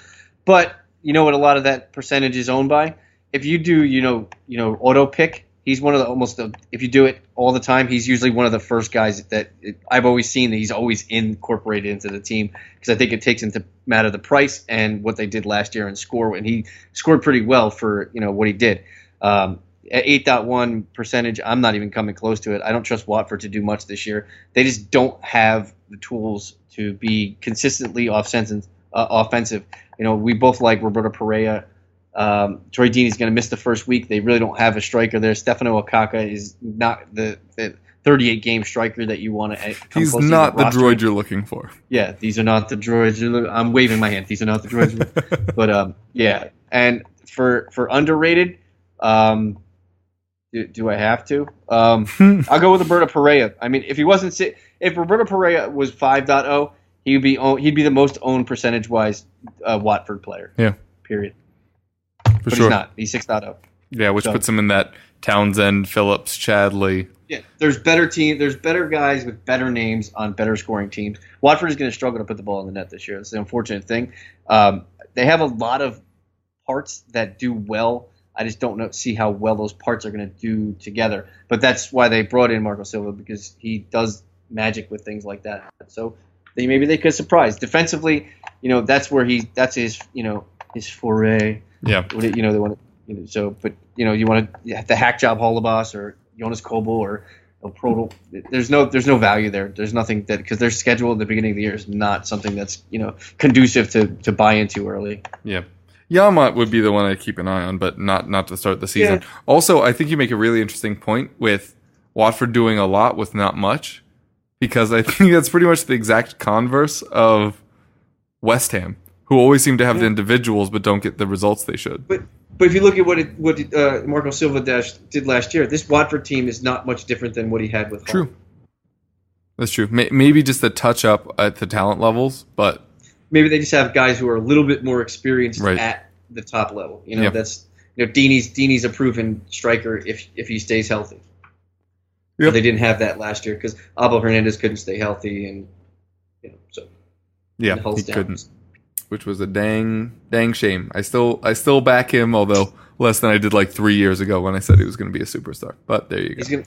But you know what? A lot of that percentage is owned by. If you do, you know, you know, auto pick. He's one of the almost. The, if you do it all the time, he's usually one of the first guys that it, I've always seen that he's always incorporated into the team because I think it takes into matter the price and what they did last year and score. And he scored pretty well for you know what he did. Um, at 8.1 percentage, I'm not even coming close to it. I don't trust Watford to do much this year. They just don't have the tools to be consistently offensive. Uh, offensive. You know, we both like Roberto Pereira. Um, Troy is going to miss the first week. They really don't have a striker there. Stefano Okaka is not the, the 38 game striker that you want to. He's not the droid you're looking for. Yeah, these are not the droids. you're look- I'm waving my hand. These are not the droids. but um, yeah, and for for underrated, um, do, do I have to? Um, I'll go with Roberto Pereira. I mean, if he wasn't if Roberto Pereira was 5.0, he would be own, he'd be the most owned percentage wise uh, Watford player. Yeah, Period. for But sure. he's not. He's oh. 6.0. Yeah, which So- puts him in that Townsend, Phillips, Chadli. Yeah, there's better team. There's better guys with better names on better scoring teams. Watford is going to struggle to put the ball in the net this year. That's the unfortunate thing. Um, they have a lot of parts that do well. I just don't know see how well those parts are going to do together. But that's why they brought in Marco Silva because he does magic with things like that. So they maybe they could surprise defensively. You know, that's where he that's his you know his foray. Yeah, you know they want to you know, so but you know you want to you have the hack job Holebas or Jonas Kobel or Proto. There's no there's no value there. There's nothing that because their schedule at the beginning of the year is not something that's you know conducive to to buy into early. yeah. Janmaat would be the one I'd keep an eye on, but not not to start the season. Yeah. Also, I think you make a really interesting point with Watford doing a lot with not much, because I think that's pretty much the exact converse of West Ham, who always seem to have the individuals but don't get the results they should. But but if you look at what it, what uh, Marco Silva did last year, this Watford team is not much different than what he had with. True. That's true. Maybe just a touch up at the talent levels, but Maybe they just have guys who are a little bit more experienced Right. at the top level. You know, Yeah. that's you know Deeney's Deeney's a proven striker if if he stays healthy. Yep. They didn't have that last year because Abel Hernandez couldn't stay healthy, and you know, so yeah, he down. couldn't. which was a dang dang shame. I still I still back him, although less than I did like three years ago when I said he was going to be a superstar. But there you go. He's gonna.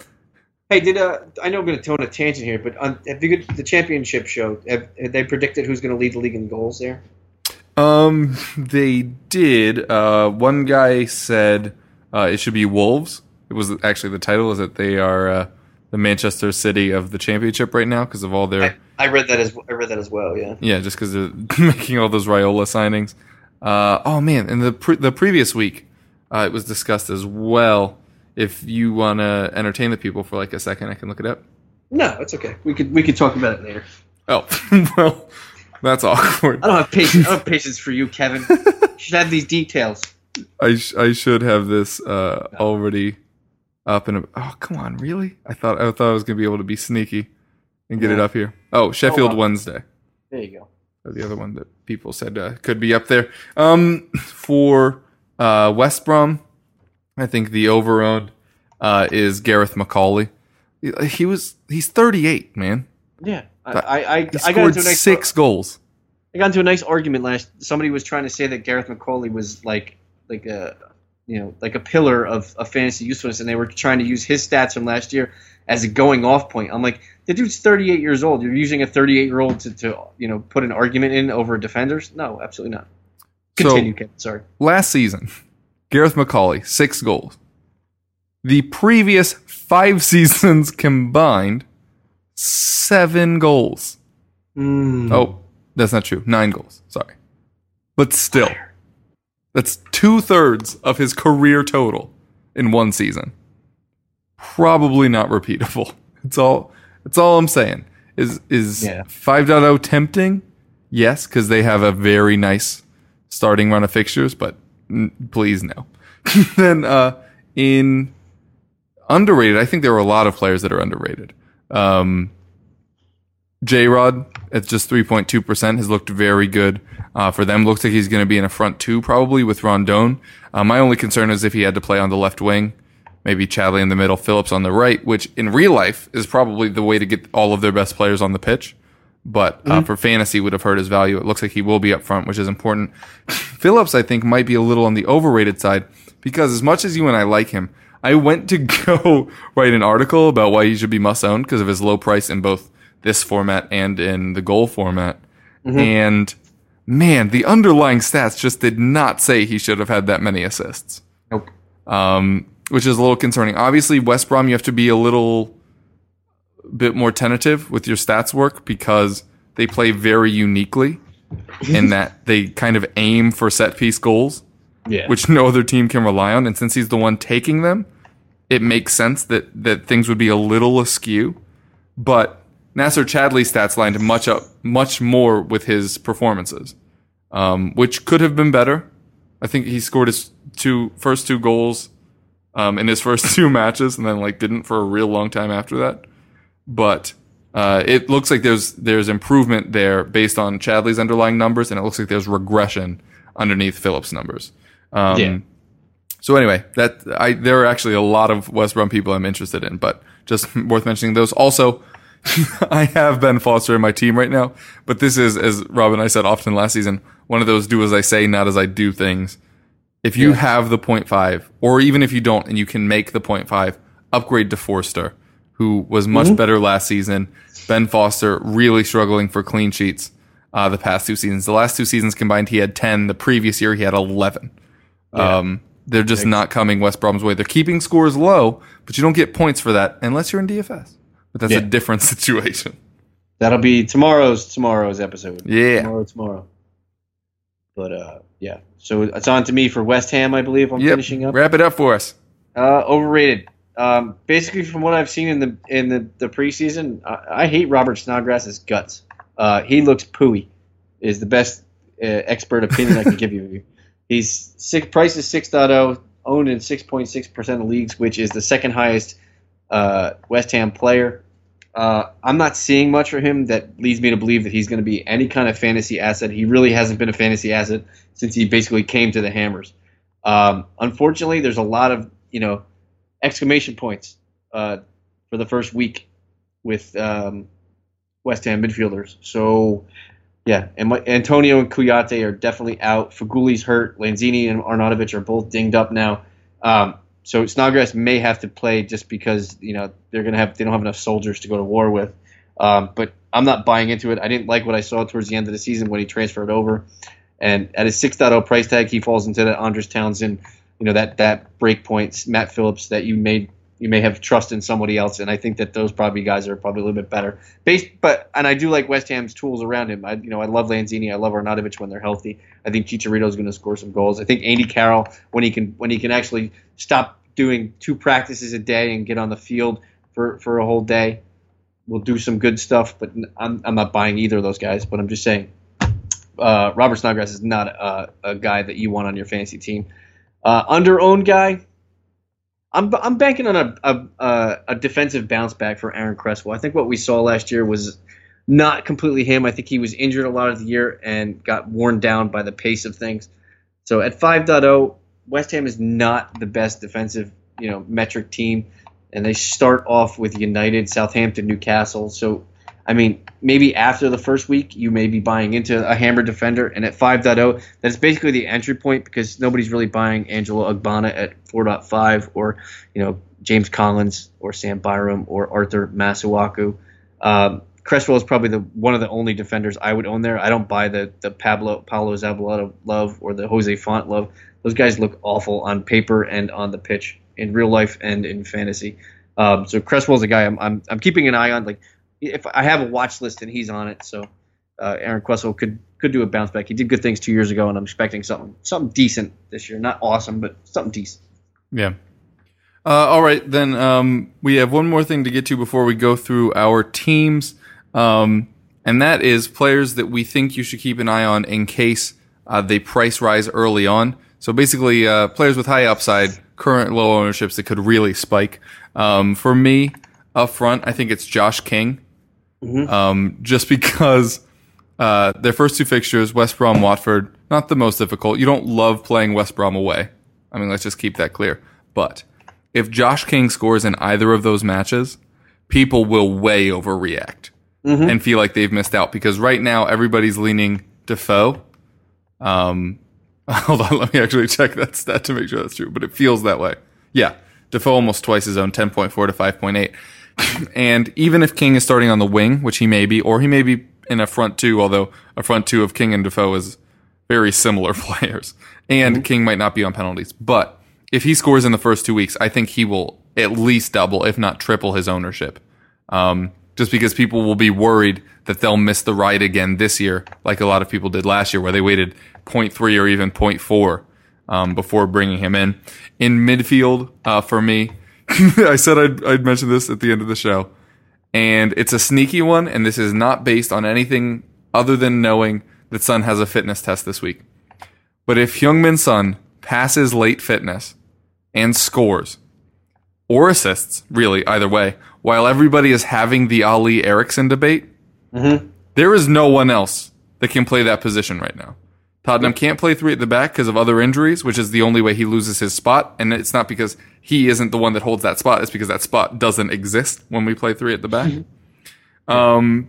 Hey, did uh? I know I'm going to tone a tangent here, but on have you the championship show? Have, have they predicted who's going to lead the league in goals there? Um, they did. Uh, one guy said uh, it should be Wolves. It was actually the title is that they are uh, the Manchester City of the championship right now because of all their I, I read that as I read that as well. Yeah. yeah, just because they're making all those Raiola signings. Uh, oh man, and the pre- the previous week, uh, it was discussed as well. If you want to entertain the people for like a second, I can look it up. No, it's okay. We could we could talk about it later. Oh, well, that's awkward. I don't have patience. I don't have patience for you, Kevin. you should have these details. I sh- I should have this uh, already up and oh come on really I thought I thought I was gonna be able to be sneaky and get it up here oh Sheffield Oh, wow. Wednesday There you go. the other one that people said uh, could be up there um for uh, West Brom I think the over owned uh, is Gareth McAuley he, was he's 38 man Yeah, I I, I, got scored into a nice six goals I got into a nice argument last. Somebody was trying to say that Gareth McAuley was like like a you know like a pillar of, of fantasy usefulness, and they were trying to use his stats from last year as a going off point. I'm like, the dude's 38 years old. You're using a 38 year old to, to you know put an argument in over defenders? No, absolutely not. So- Continue, Ken. Sorry. last season, Gareth McAuley, six goals. The previous five seasons combined, seven goals. Mm. Oh, that's not true. Nine goals. Sorry. But still, that's two thirds of his career total in one season. Probably not repeatable. It's all. That's all I'm saying. Is is Yeah. 5.0 tempting? Yes, because they have a very nice starting run of fixtures, but please no. then uh, in underrated, I think there are a lot of players that are underrated. Um, J Rod at just 3.2% has looked very good uh, for them. Looks like he's going to be in a front two probably with Rondon. Uh, my only concern is if he had to play on the left wing, maybe Chadli in the middle, Phillips on the right, which in real life is probably the way to get all of their best players on the pitch. But uh, for fantasy, would have hurt his value. It looks like he will be up front, which is important. Phillips, I think, might be a little on the overrated side because as much as you and I like him, I went to go write an article about why he should be must own because of his low price in both this format and in the goal format. And man, the underlying stats just did not say he should have had that many assists, Nope. um, which is a little concerning. Obviously, West Brom, you have to be a little bit more tentative with your stats work because they play very uniquely in that they kind of aim for set piece goals Yeah. which no other team can rely on. And since he's the one taking them, it makes sense that that things would be a little askew. But Nacer Chadli's stats lined much up much more with his performances, um, which could have been better. I think he scored his two first two goals um, in his first two matches, and then like didn't for a real long time after that. But uh, it looks like there's there's improvement there based on Chadli's underlying numbers, and it looks like there's regression underneath Phillips' numbers. Um, Yeah. So anyway, that I there are actually a lot of West Brom people I'm interested in, but just worth mentioning those. Also, I have Ben Foster in my team right now, but this is, as Rob and I said often last season, one of those do as I say, not as I do things. If you have the 0.5, or even if you don't and you can make the 0.5, upgrade to Forster, who was much better last season. Ben Foster really struggling for clean sheets uh, the past two seasons. The last two seasons combined, he had 10. The previous year, he had 11. Um, they're just not coming West Brom's way. They're keeping scores low, but you don't get points for that unless you're in DFS. But that's a different situation. That'll be tomorrow's tomorrow's episode. Yeah. Tomorrow, tomorrow. But uh, yeah. So it's on to me for West Ham, I believe. I'm Yep. finishing up. Wrap it up for us. Uh, overrated. Um, basically, from what I've seen in the in the, the preseason, I, I hate Robert Snodgrass's guts. Uh, he looks pooey. Is the best uh, expert opinion I can give you. He's six price is 6.0, owned in 6.6 percent of leagues, which is the second highest uh, West Ham player. Uh, I'm not seeing much for him that leads me to believe that he's going to be any kind of fantasy asset. He really hasn't been a fantasy asset since he basically came to the Hammers. Um, unfortunately, there's a lot of you know exclamation points uh, for the first week with um, West Ham midfielders. So Yeah, and my, Antonio and Kouyaté are definitely out. Feghouli's hurt. Lanzini and Arnautovic are both dinged up now. Um, so Snodgrass may have to play just because you know they're gonna have they don't have enough soldiers to go to war with. Um, but I'm not buying into it. I didn't like what I saw towards the end of the season when he transferred over, and at his 6.0 price tag, he falls into that Andros Townsend, you know that that break points, Matt Phillips that you made you may have trust in somebody else, and I think that those probably guys are probably a little bit better. Based, but and I do like West Ham's tools around him. I you know I love Lanzini, I love Arnautovic when they're healthy. I think Chicharito is going to score some goals. I think Andy Carroll when he can when he can actually stop doing two practices a day and get on the field for for a whole day, will do some good stuff. But I'm I'm not buying either of those guys. But I'm just saying, uh, Robert Snodgrass is not a, a guy that you want on your fantasy team. Uh, under owned guy. I'm, I'm banking on a, a, a defensive bounce back for Aaron Cresswell. I think what we saw last year was not completely him. I think he was injured a lot of the year and got worn down by the pace of things. So at 5.0, West Ham is not the best defensive you know metric team, and they start off with United, Southampton, Newcastle. So I mean, maybe after the first week, you may be buying into a hammer defender. And at 5.0, that's basically the entry point because nobody's really buying Angelo Ogbonna at 4.5 or, you know, James Collins or Sam Byram or Arthur Masuaku. Um, Cresswell is probably the one of the only defenders I would own there. I don't buy the the Pablo Paulo Zabaleta love or the Jose Fonte love. Those guys look awful on paper and on the pitch in real life and in fantasy. Um, so Cresswell's a guy I'm, I'm I'm keeping an eye on. Like if I have a watch list and he's on it, so uh, Aaron Cresswell could could do a bounce back. He did good things two years ago, and I'm expecting something something decent this year. Not awesome, but something decent. Yeah. Uh, all right, then um, we have one more thing to get to before we go through our teams, um, and that is players that we think you should keep an eye on in case uh, they price rise early on. So basically, uh, players with high upside, current low ownerships that could really spike. Um, for me, up front, I think it's Josh King. Mm-hmm. Um, just because uh, their first two fixtures, West Brom, Watford, not the most difficult. You don't love playing West Brom away. I mean, let's just keep that clear. But if Josh King scores in either of those matches, people will way overreact mm-hmm. and feel like they've missed out because right now everybody's leaning Defoe. Um, hold on, let me actually check that stat to make sure that's true, but it feels that way. Yeah, Defoe almost twice his own, 10.4 to 5.8 and even if King is starting on the wing, which he may be, or he may be in a front two, although a front two of King and Defoe is very similar players, and mm-hmm. King might not be on penalties. But if he scores in the first two weeks, I think he will at least double, if not triple, his ownership. Um, just because people will be worried that they'll miss the ride again this year, like a lot of people did last year, where they waited 0.3 or even 0.4 um, before bringing him in. In midfield, uh, for me, I said I'd, I'd mention this at the end of the show. And it's a sneaky one, and this is not based on anything other than knowing that Son has a fitness test this week. But if Heung-min Son passes late fitness and scores, or assists, really, either way, while everybody is having the Alli Eriksen debate, mm-hmm. there is no one else that can play that position right now. Tottenham can't play three at the back because of other injuries, which is the only way he loses his spot. And it's not because he isn't the one that holds that spot. It's because that spot doesn't exist when we play three at the back. um,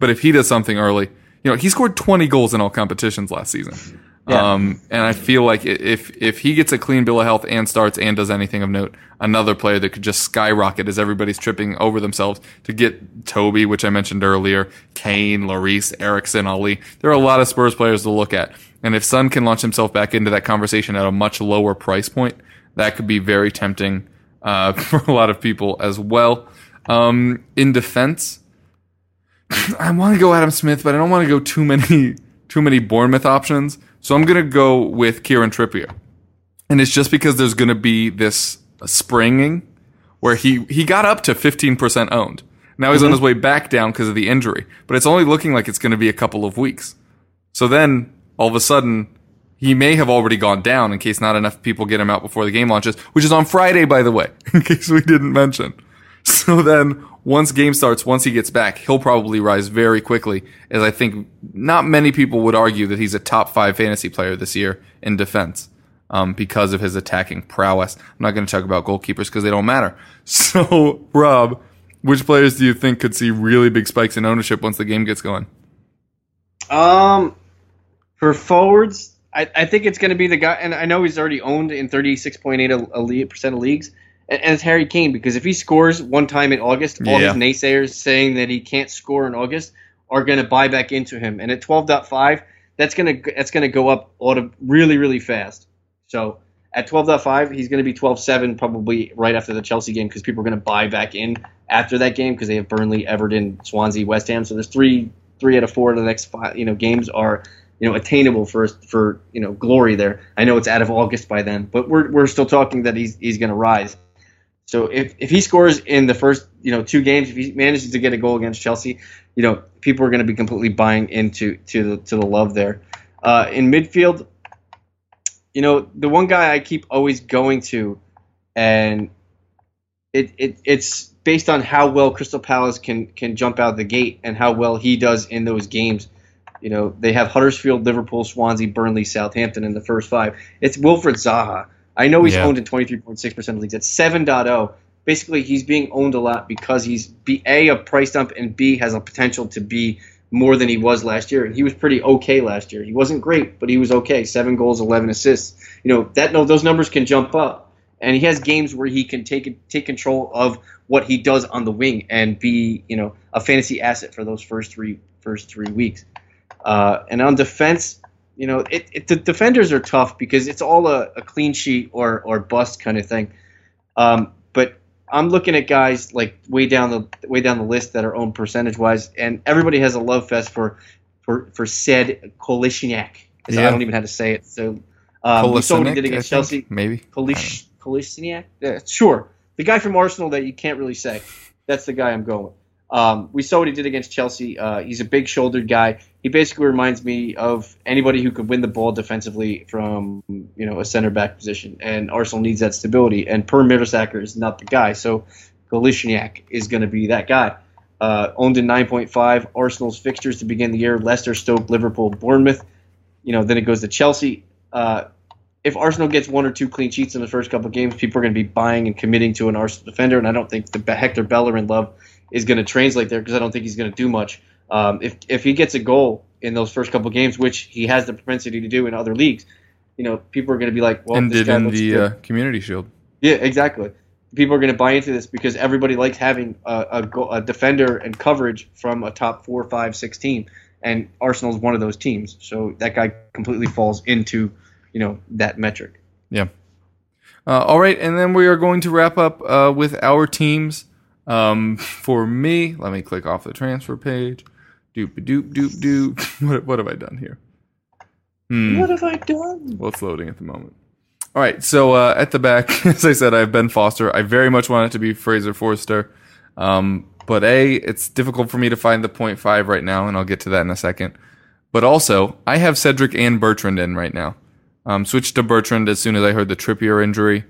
but if he does something early, you know, he scored 20 goals in all competitions last season. Yeah. Um, and I feel like if if he gets a clean bill of health and starts and does anything of note, another player that could just skyrocket as everybody's tripping over themselves to get Toby, which I mentioned earlier, Kane, Lloris, Eriksen, Alli. There are a lot of Spurs players to look at. And if Son can launch himself back into that conversation at a much lower price point, that could be very tempting uh, for a lot of people as well. Um, in defense, I want to go Adam Smith, but I don't want to go too many too many Bournemouth options. So I'm gonna go with Kieran Trippier, and it's just because there's gonna be this springing where he he got up to 15% owned. Now he's mm-hmm. on his way back down because of the injury, but it's only looking like it's going to be a couple of weeks. So then all of a sudden he may have already gone down in case not enough people get him out before the game launches, which is on Friday, by the way, in case we didn't mention. So then once game starts, once he gets back, he'll probably rise very quickly, as I think not many people would argue that he's a top five fantasy player this year in defense. Um, because of his attacking prowess. I'm not going to talk about goalkeepers because they don't matter. So, Rob, which players do you think could see really big spikes in ownership once the game gets going? Um, for forwards, I, I think it's going to be the guy, and I know he's already owned in 36.8 percent of leagues, and, and it's Harry Kane because if he scores one time in August, all Yeah. his naysayers saying that he can't score in August are going to buy back into him, and at 12.5, that's going to that's going to go up auto, really really fast. So at 12.5, he's going to be 12.7 probably right after the Chelsea game because people are going to buy back in after that game because they have Burnley, Everton, Swansea, West Ham. So there's three three out of four of the next five you know games are you know attainable for for you know glory there. I know it's out of August by then, but we're we're still talking that he's he's going to rise. So if, if he scores in the first you know two games, if he manages to get a goal against Chelsea, you know people are going to be completely buying into to the to the love there. Uh, in midfield, you know the one guy I keep always going to, and it, it it's based on how well Crystal Palace can can jump out the gate and how well he does in those games. You know they have Huddersfield, Liverpool, Swansea, Burnley, Southampton in the first five. It's Wilfred Zaha. I know he's Yeah. owned in 23.6% of leagues. At 7.0, basically he's being owned a lot because he's B, A, a price dump, and B, has a potential to be more than he was last year. And he was pretty okay last year. He wasn't great, but he was okay. Seven goals, 11 assists. You know, that no, those numbers can jump up. And he has games where he can take take control of what he does on the wing and be, you know, a fantasy asset for those first three first three weeks. Uh, and on defense, you know, it, it, the defenders are tough because it's all a, a clean sheet or or bust kind of thing. Um, but I'm looking at guys like way down the way down the list that are owned percentage wise, and everybody has a love fest for for for said Kolishniak. I don't even know how to say it. So um, we saw what he did against think, Chelsea. maybe. Kolish Kolishniak? Yeah, sure. The guy from Arsenal that you can't really say. That's the guy I'm going with. Um, we saw what he did against Chelsea. Uh, he's a big shouldered guy. He basically reminds me of anybody who could win the ball defensively from you know a center back position. And Arsenal needs that stability. And Per Mertesacker is not the guy. So Kolishniak is going to be that guy. Uh, owned in 9.5. Arsenal's fixtures to begin the year: Leicester, Stoke, Liverpool, Bournemouth. You know, then it goes to Chelsea. Uh, if Arsenal gets one or two clean sheets in the first couple of games, people are going to be buying and committing to an Arsenal defender, and I don't think the Hector Bellerin love is going to translate there because I don't think he's going to do much. Um, if if he gets a goal in those first couple games, which he has the propensity to do in other leagues, you know, people are going to be like, "Well, and this did guy in the uh, Community Shield. Yeah, exactly. People are going to buy into this because everybody likes having a, a, go- a defender and coverage from a top four, five, six team, and Arsenal is one of those teams. So that guy completely falls into, you know, that metric. Yeah. Uh, all right, and then we are going to wrap up uh, with our teams. Um, for me, let me click off the transfer page. Doop doop doop doop. What, what have I done here? Hmm. What have I done? Well, it's loading at the moment. All right, so uh, at the back, as I said, I have Ben Foster. I very much want it to be Fraser Forster, um, but a it's difficult for me to find the point five right now, and I'll get to that in a second. But also, I have Cedric and Bertrand in right now. Um, switched to Bertrand as soon as I heard the Trippier injury,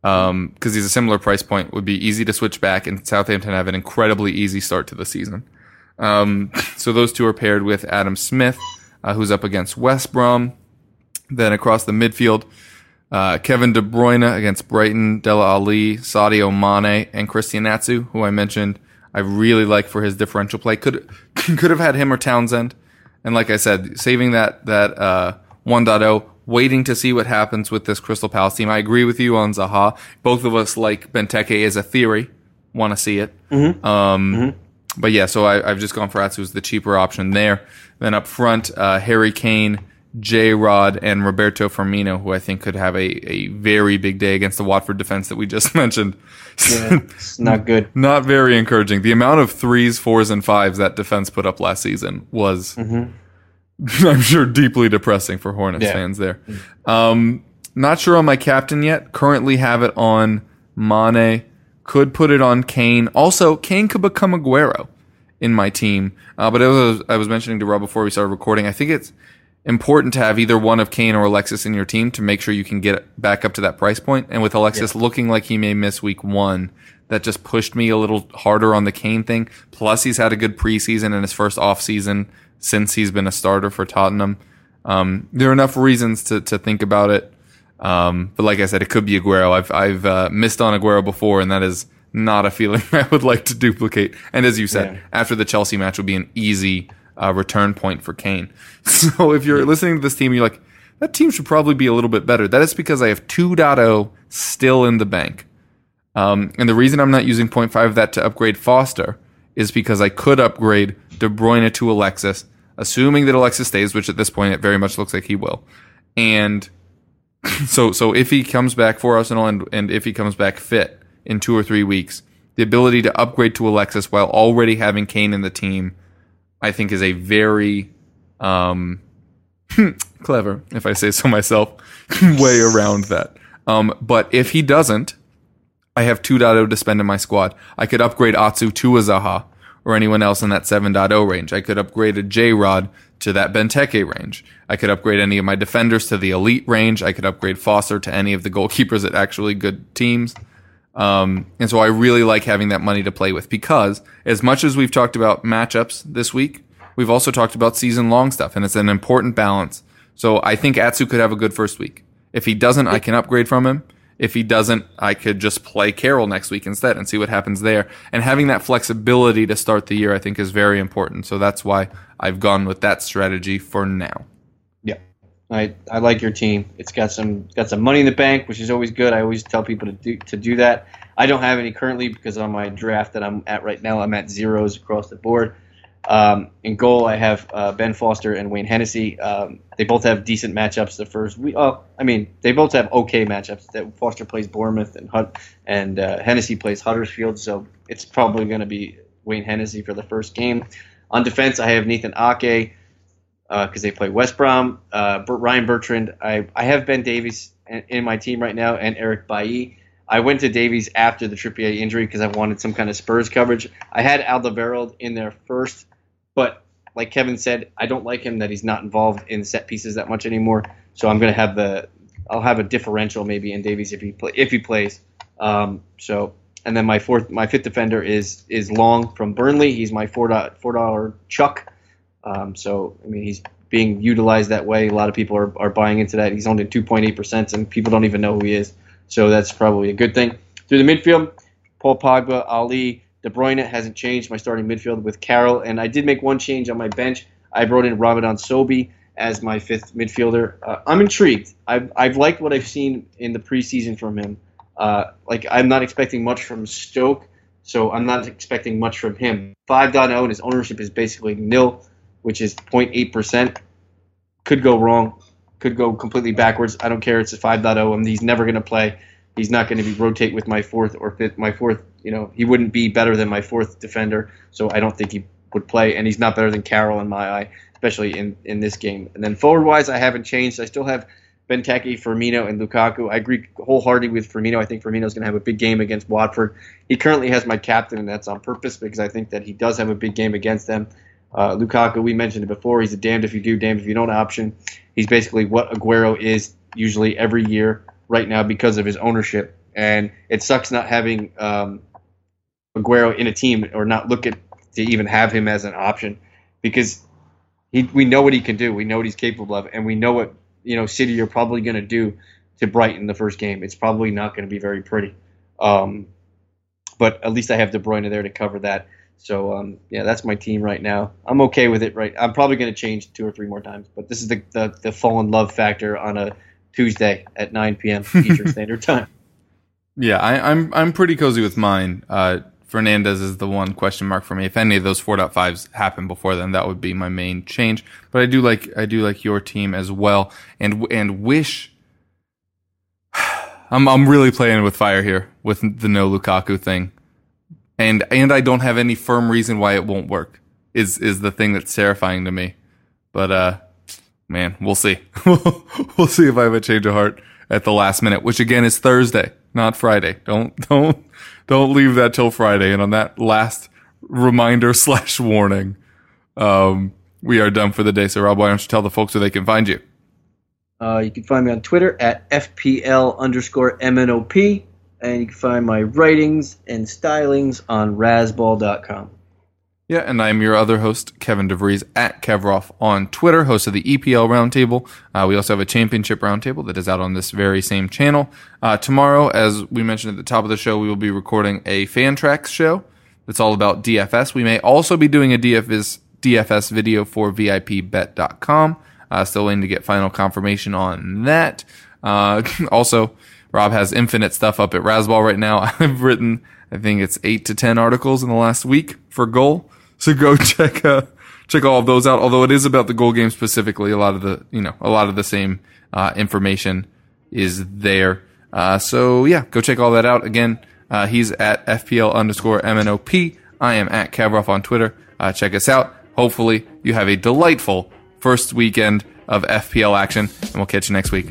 because he's a similar price point. Would be easy to switch back, and Southampton have an incredibly easy start to the season. Um, so those two are paired with Adam Smith, uh, who's up against West Brom. Then across the midfield, uh, Kevin De Bruyne against Brighton, Dele Alli, Sadio Mane, and Christian Atsu, who I mentioned. I really like for his differential play. Could could have had him or Townsend, and like I said, saving that that uh, 1.0, waiting to see what happens with this Crystal Palace team. I agree with you on Zaha. Both of us like Benteke as a theory. Want to see it. Hmm. Um, But yeah, so I, I've just gone for Atsu as the cheaper option there. Then up front, uh, Harry Kane, J Rod, and Roberto Firmino, who I think could have a, a very big day against the Watford defense that we just mentioned. Yeah, it's not good. Not very encouraging. The amount of threes, fours, and fives that defense put up last season was, I'm sure, deeply depressing for Hornets Yeah. fans there. Um, not sure on my captain yet. Currently have it on Mane. Could put it on Kane. Also, Kane could become Aguero in my team. Uh, but as I was, I was mentioning to Rob before we started recording, I think it's important to have either one of Kane or Alexis in your team to make sure you can get back up to that price point. And with Alexis looking like he may miss week one, that just pushed me a little harder on the Kane thing. Plus, he's had a good preseason and his first off season since he's been a starter for Tottenham. Um, there are enough reasons to, to think about it. Um, but like I said, it could be Aguero. I've I've uh, missed on Aguero before, and that is not a feeling I would like to duplicate. And as you said, Yeah. after the Chelsea match would be an easy uh, return point for Kane. So if you're listening to this team, you're like, that team should probably be a little bit better. That is because I have 2.0 still in the bank. Um, and the reason I'm not using 0.5 of that to upgrade Foster is because I could upgrade De Bruyne to Alexis, assuming that Alexis stays, which at this point it very much looks like he will. And so, so if he comes back for Arsenal and, and if he comes back fit in two or three weeks, the ability to upgrade to Alexis while already having Kane in the team, I think is a very um, clever, if I say so myself, way around that. Um, but if he doesn't, I have 2.0 to spend in my squad. I could upgrade Atsu to a Zaha or anyone else in that 7.0 range. I could upgrade a J-Rod to that Benteke range. I could upgrade any of my defenders to the elite range. I could upgrade Foster to any of the goalkeepers at actually good teams. Um, and so I really like having that money to play with because as much as we've talked about matchups this week, we've also talked about season long stuff and it's an important balance. So I think Atsu could have a good first week. If he doesn't, I can upgrade from him. If he doesn't, I could just play Carroll next week instead and see what happens there. And having that flexibility to start the year, I think, is very important. So that's why I've gone with that strategy for now. Yeah, I, I like your team. It's got some got some money in the bank, which is always good. I always tell people to do to do that. I don't have any currently because on my draft that I'm at right now, I'm at zeros across the board. Um, in goal, I have uh, Ben Foster and Wayne Hennessy. Um, they both have decent matchups. The first, we, oh, I mean, they both have okay matchups. That Foster plays Bournemouth and Hut, and uh, Hennessy plays Huddersfield, so it's probably going to be Wayne Hennessy for the first game. On defense, I have Nathan Ake because uh, they play West Brom. Uh, Ryan Bertrand. I, I have Ben Davies in my team right now, and Eric Bailly. I went to Davies after the Trippier injury because I wanted some kind of Spurs coverage. I had Alderweireld in there first but like Kevin said, I don't like him that he's not involved in set pieces that much anymore. So I'm going to have the I'll have a differential maybe in Davies if he play, if he plays. Um, so and then my fourth my fifth defender is is Long from Burnley. He's my four dollar chuck. Um, so I mean he's being utilized that way. A lot of people are, are buying into that. He's only 2.8 percent, and people don't even know who he is. So that's probably a good thing. Through the midfield, Paul Pogba, Alli, De Bruyne hasn't changed my starting midfield with Carroll, and I did make one change on my bench. I brought in Ramadan Sobhi as my fifth midfielder. Uh, I'm intrigued. I've, I've liked what I've seen in the preseason from him. Uh, like I'm not expecting much from Stoke, so I'm not expecting much from him. 5.0 and his ownership is basically nil, which is 0.8 percent. Could go wrong. Could go completely backwards. I don't care. It's a 5.0, and he's never going to play. He's not going to be rotate with my fourth or fifth, my fourth you know, he wouldn't be better than my fourth defender, so I don't think he would play, and he's not better than Carroll in my eye, especially in, in this game. And then forward wise, I haven't changed. I still have Benteke, Firmino, and Lukaku. I agree wholeheartedly with Firmino. I think Firmino's going to have a big game against Watford. He currently has my captain, and that's on purpose because I think that he does have a big game against them. Uh, Lukaku, we mentioned it before. He's a damned if you do, damned if you don't option. He's basically what Aguero is usually every year right now because of his ownership. And it sucks not having um, Aguero in a team or not look at to even have him as an option because he we know what he can do. We know what he's capable of, and we know what you know City are probably going to do to Brighton the first game. It's probably not going to be very pretty. Um, but at least I have De Bruyne there to cover that. So um, yeah, that's my team right now. I'm okay with it. Right, I'm probably going to change two or three more times, but this is the, the the fall in love factor on a Tuesday at 9 p.m. Eastern Standard Time. Yeah, I, am I'm, I'm pretty cozy with mine. Uh, Fernandes is the one question mark for me. If any of those 4.5s happen before then, that would be my main change. But I do like I do like your team as well, and and wish. I'm I'm really playing with fire here with the no Lukaku thing, and and I don't have any firm reason why it won't work. Is is the thing that's terrifying to me, but uh, man, we'll see. we'll see if I have a change of heart at the last minute, which again is Thursday, not Friday. Don't don't don't leave that till Friday. And on that last reminder slash warning, um, we are done for the day. So, Rob, why don't you tell the folks where they can find you? Uh, you can find me on Twitter at FPL underscore MNOP. And you can find my writings and stylings on Razzball.com. Yeah, and I'm your other host, Kevin DeVries, at Kevrov on Twitter, host of the EPL Roundtable. Uh, we also have a championship roundtable that is out on this very same channel. Uh, tomorrow, as we mentioned at the top of the show, we will be recording a Fantrax show that's all about DFS. We may also be doing a DFS DFS video for VIPBet.com. Uh, still waiting to get final confirmation on that. Uh, also, Rob has infinite stuff up at Razzball right now. I've written, I think it's eight to ten articles in the last week for goal. So go check uh, check all of those out. Although it is about the goal game specifically, a lot of the you know a lot of the same uh, information is there. Uh, so yeah, go check all that out. Again, uh, he's at FPL underscore MNOP. I am at Kevrov on Twitter. Uh, check us out. Hopefully, you have a delightful first weekend of FPL action, and we'll catch you next week.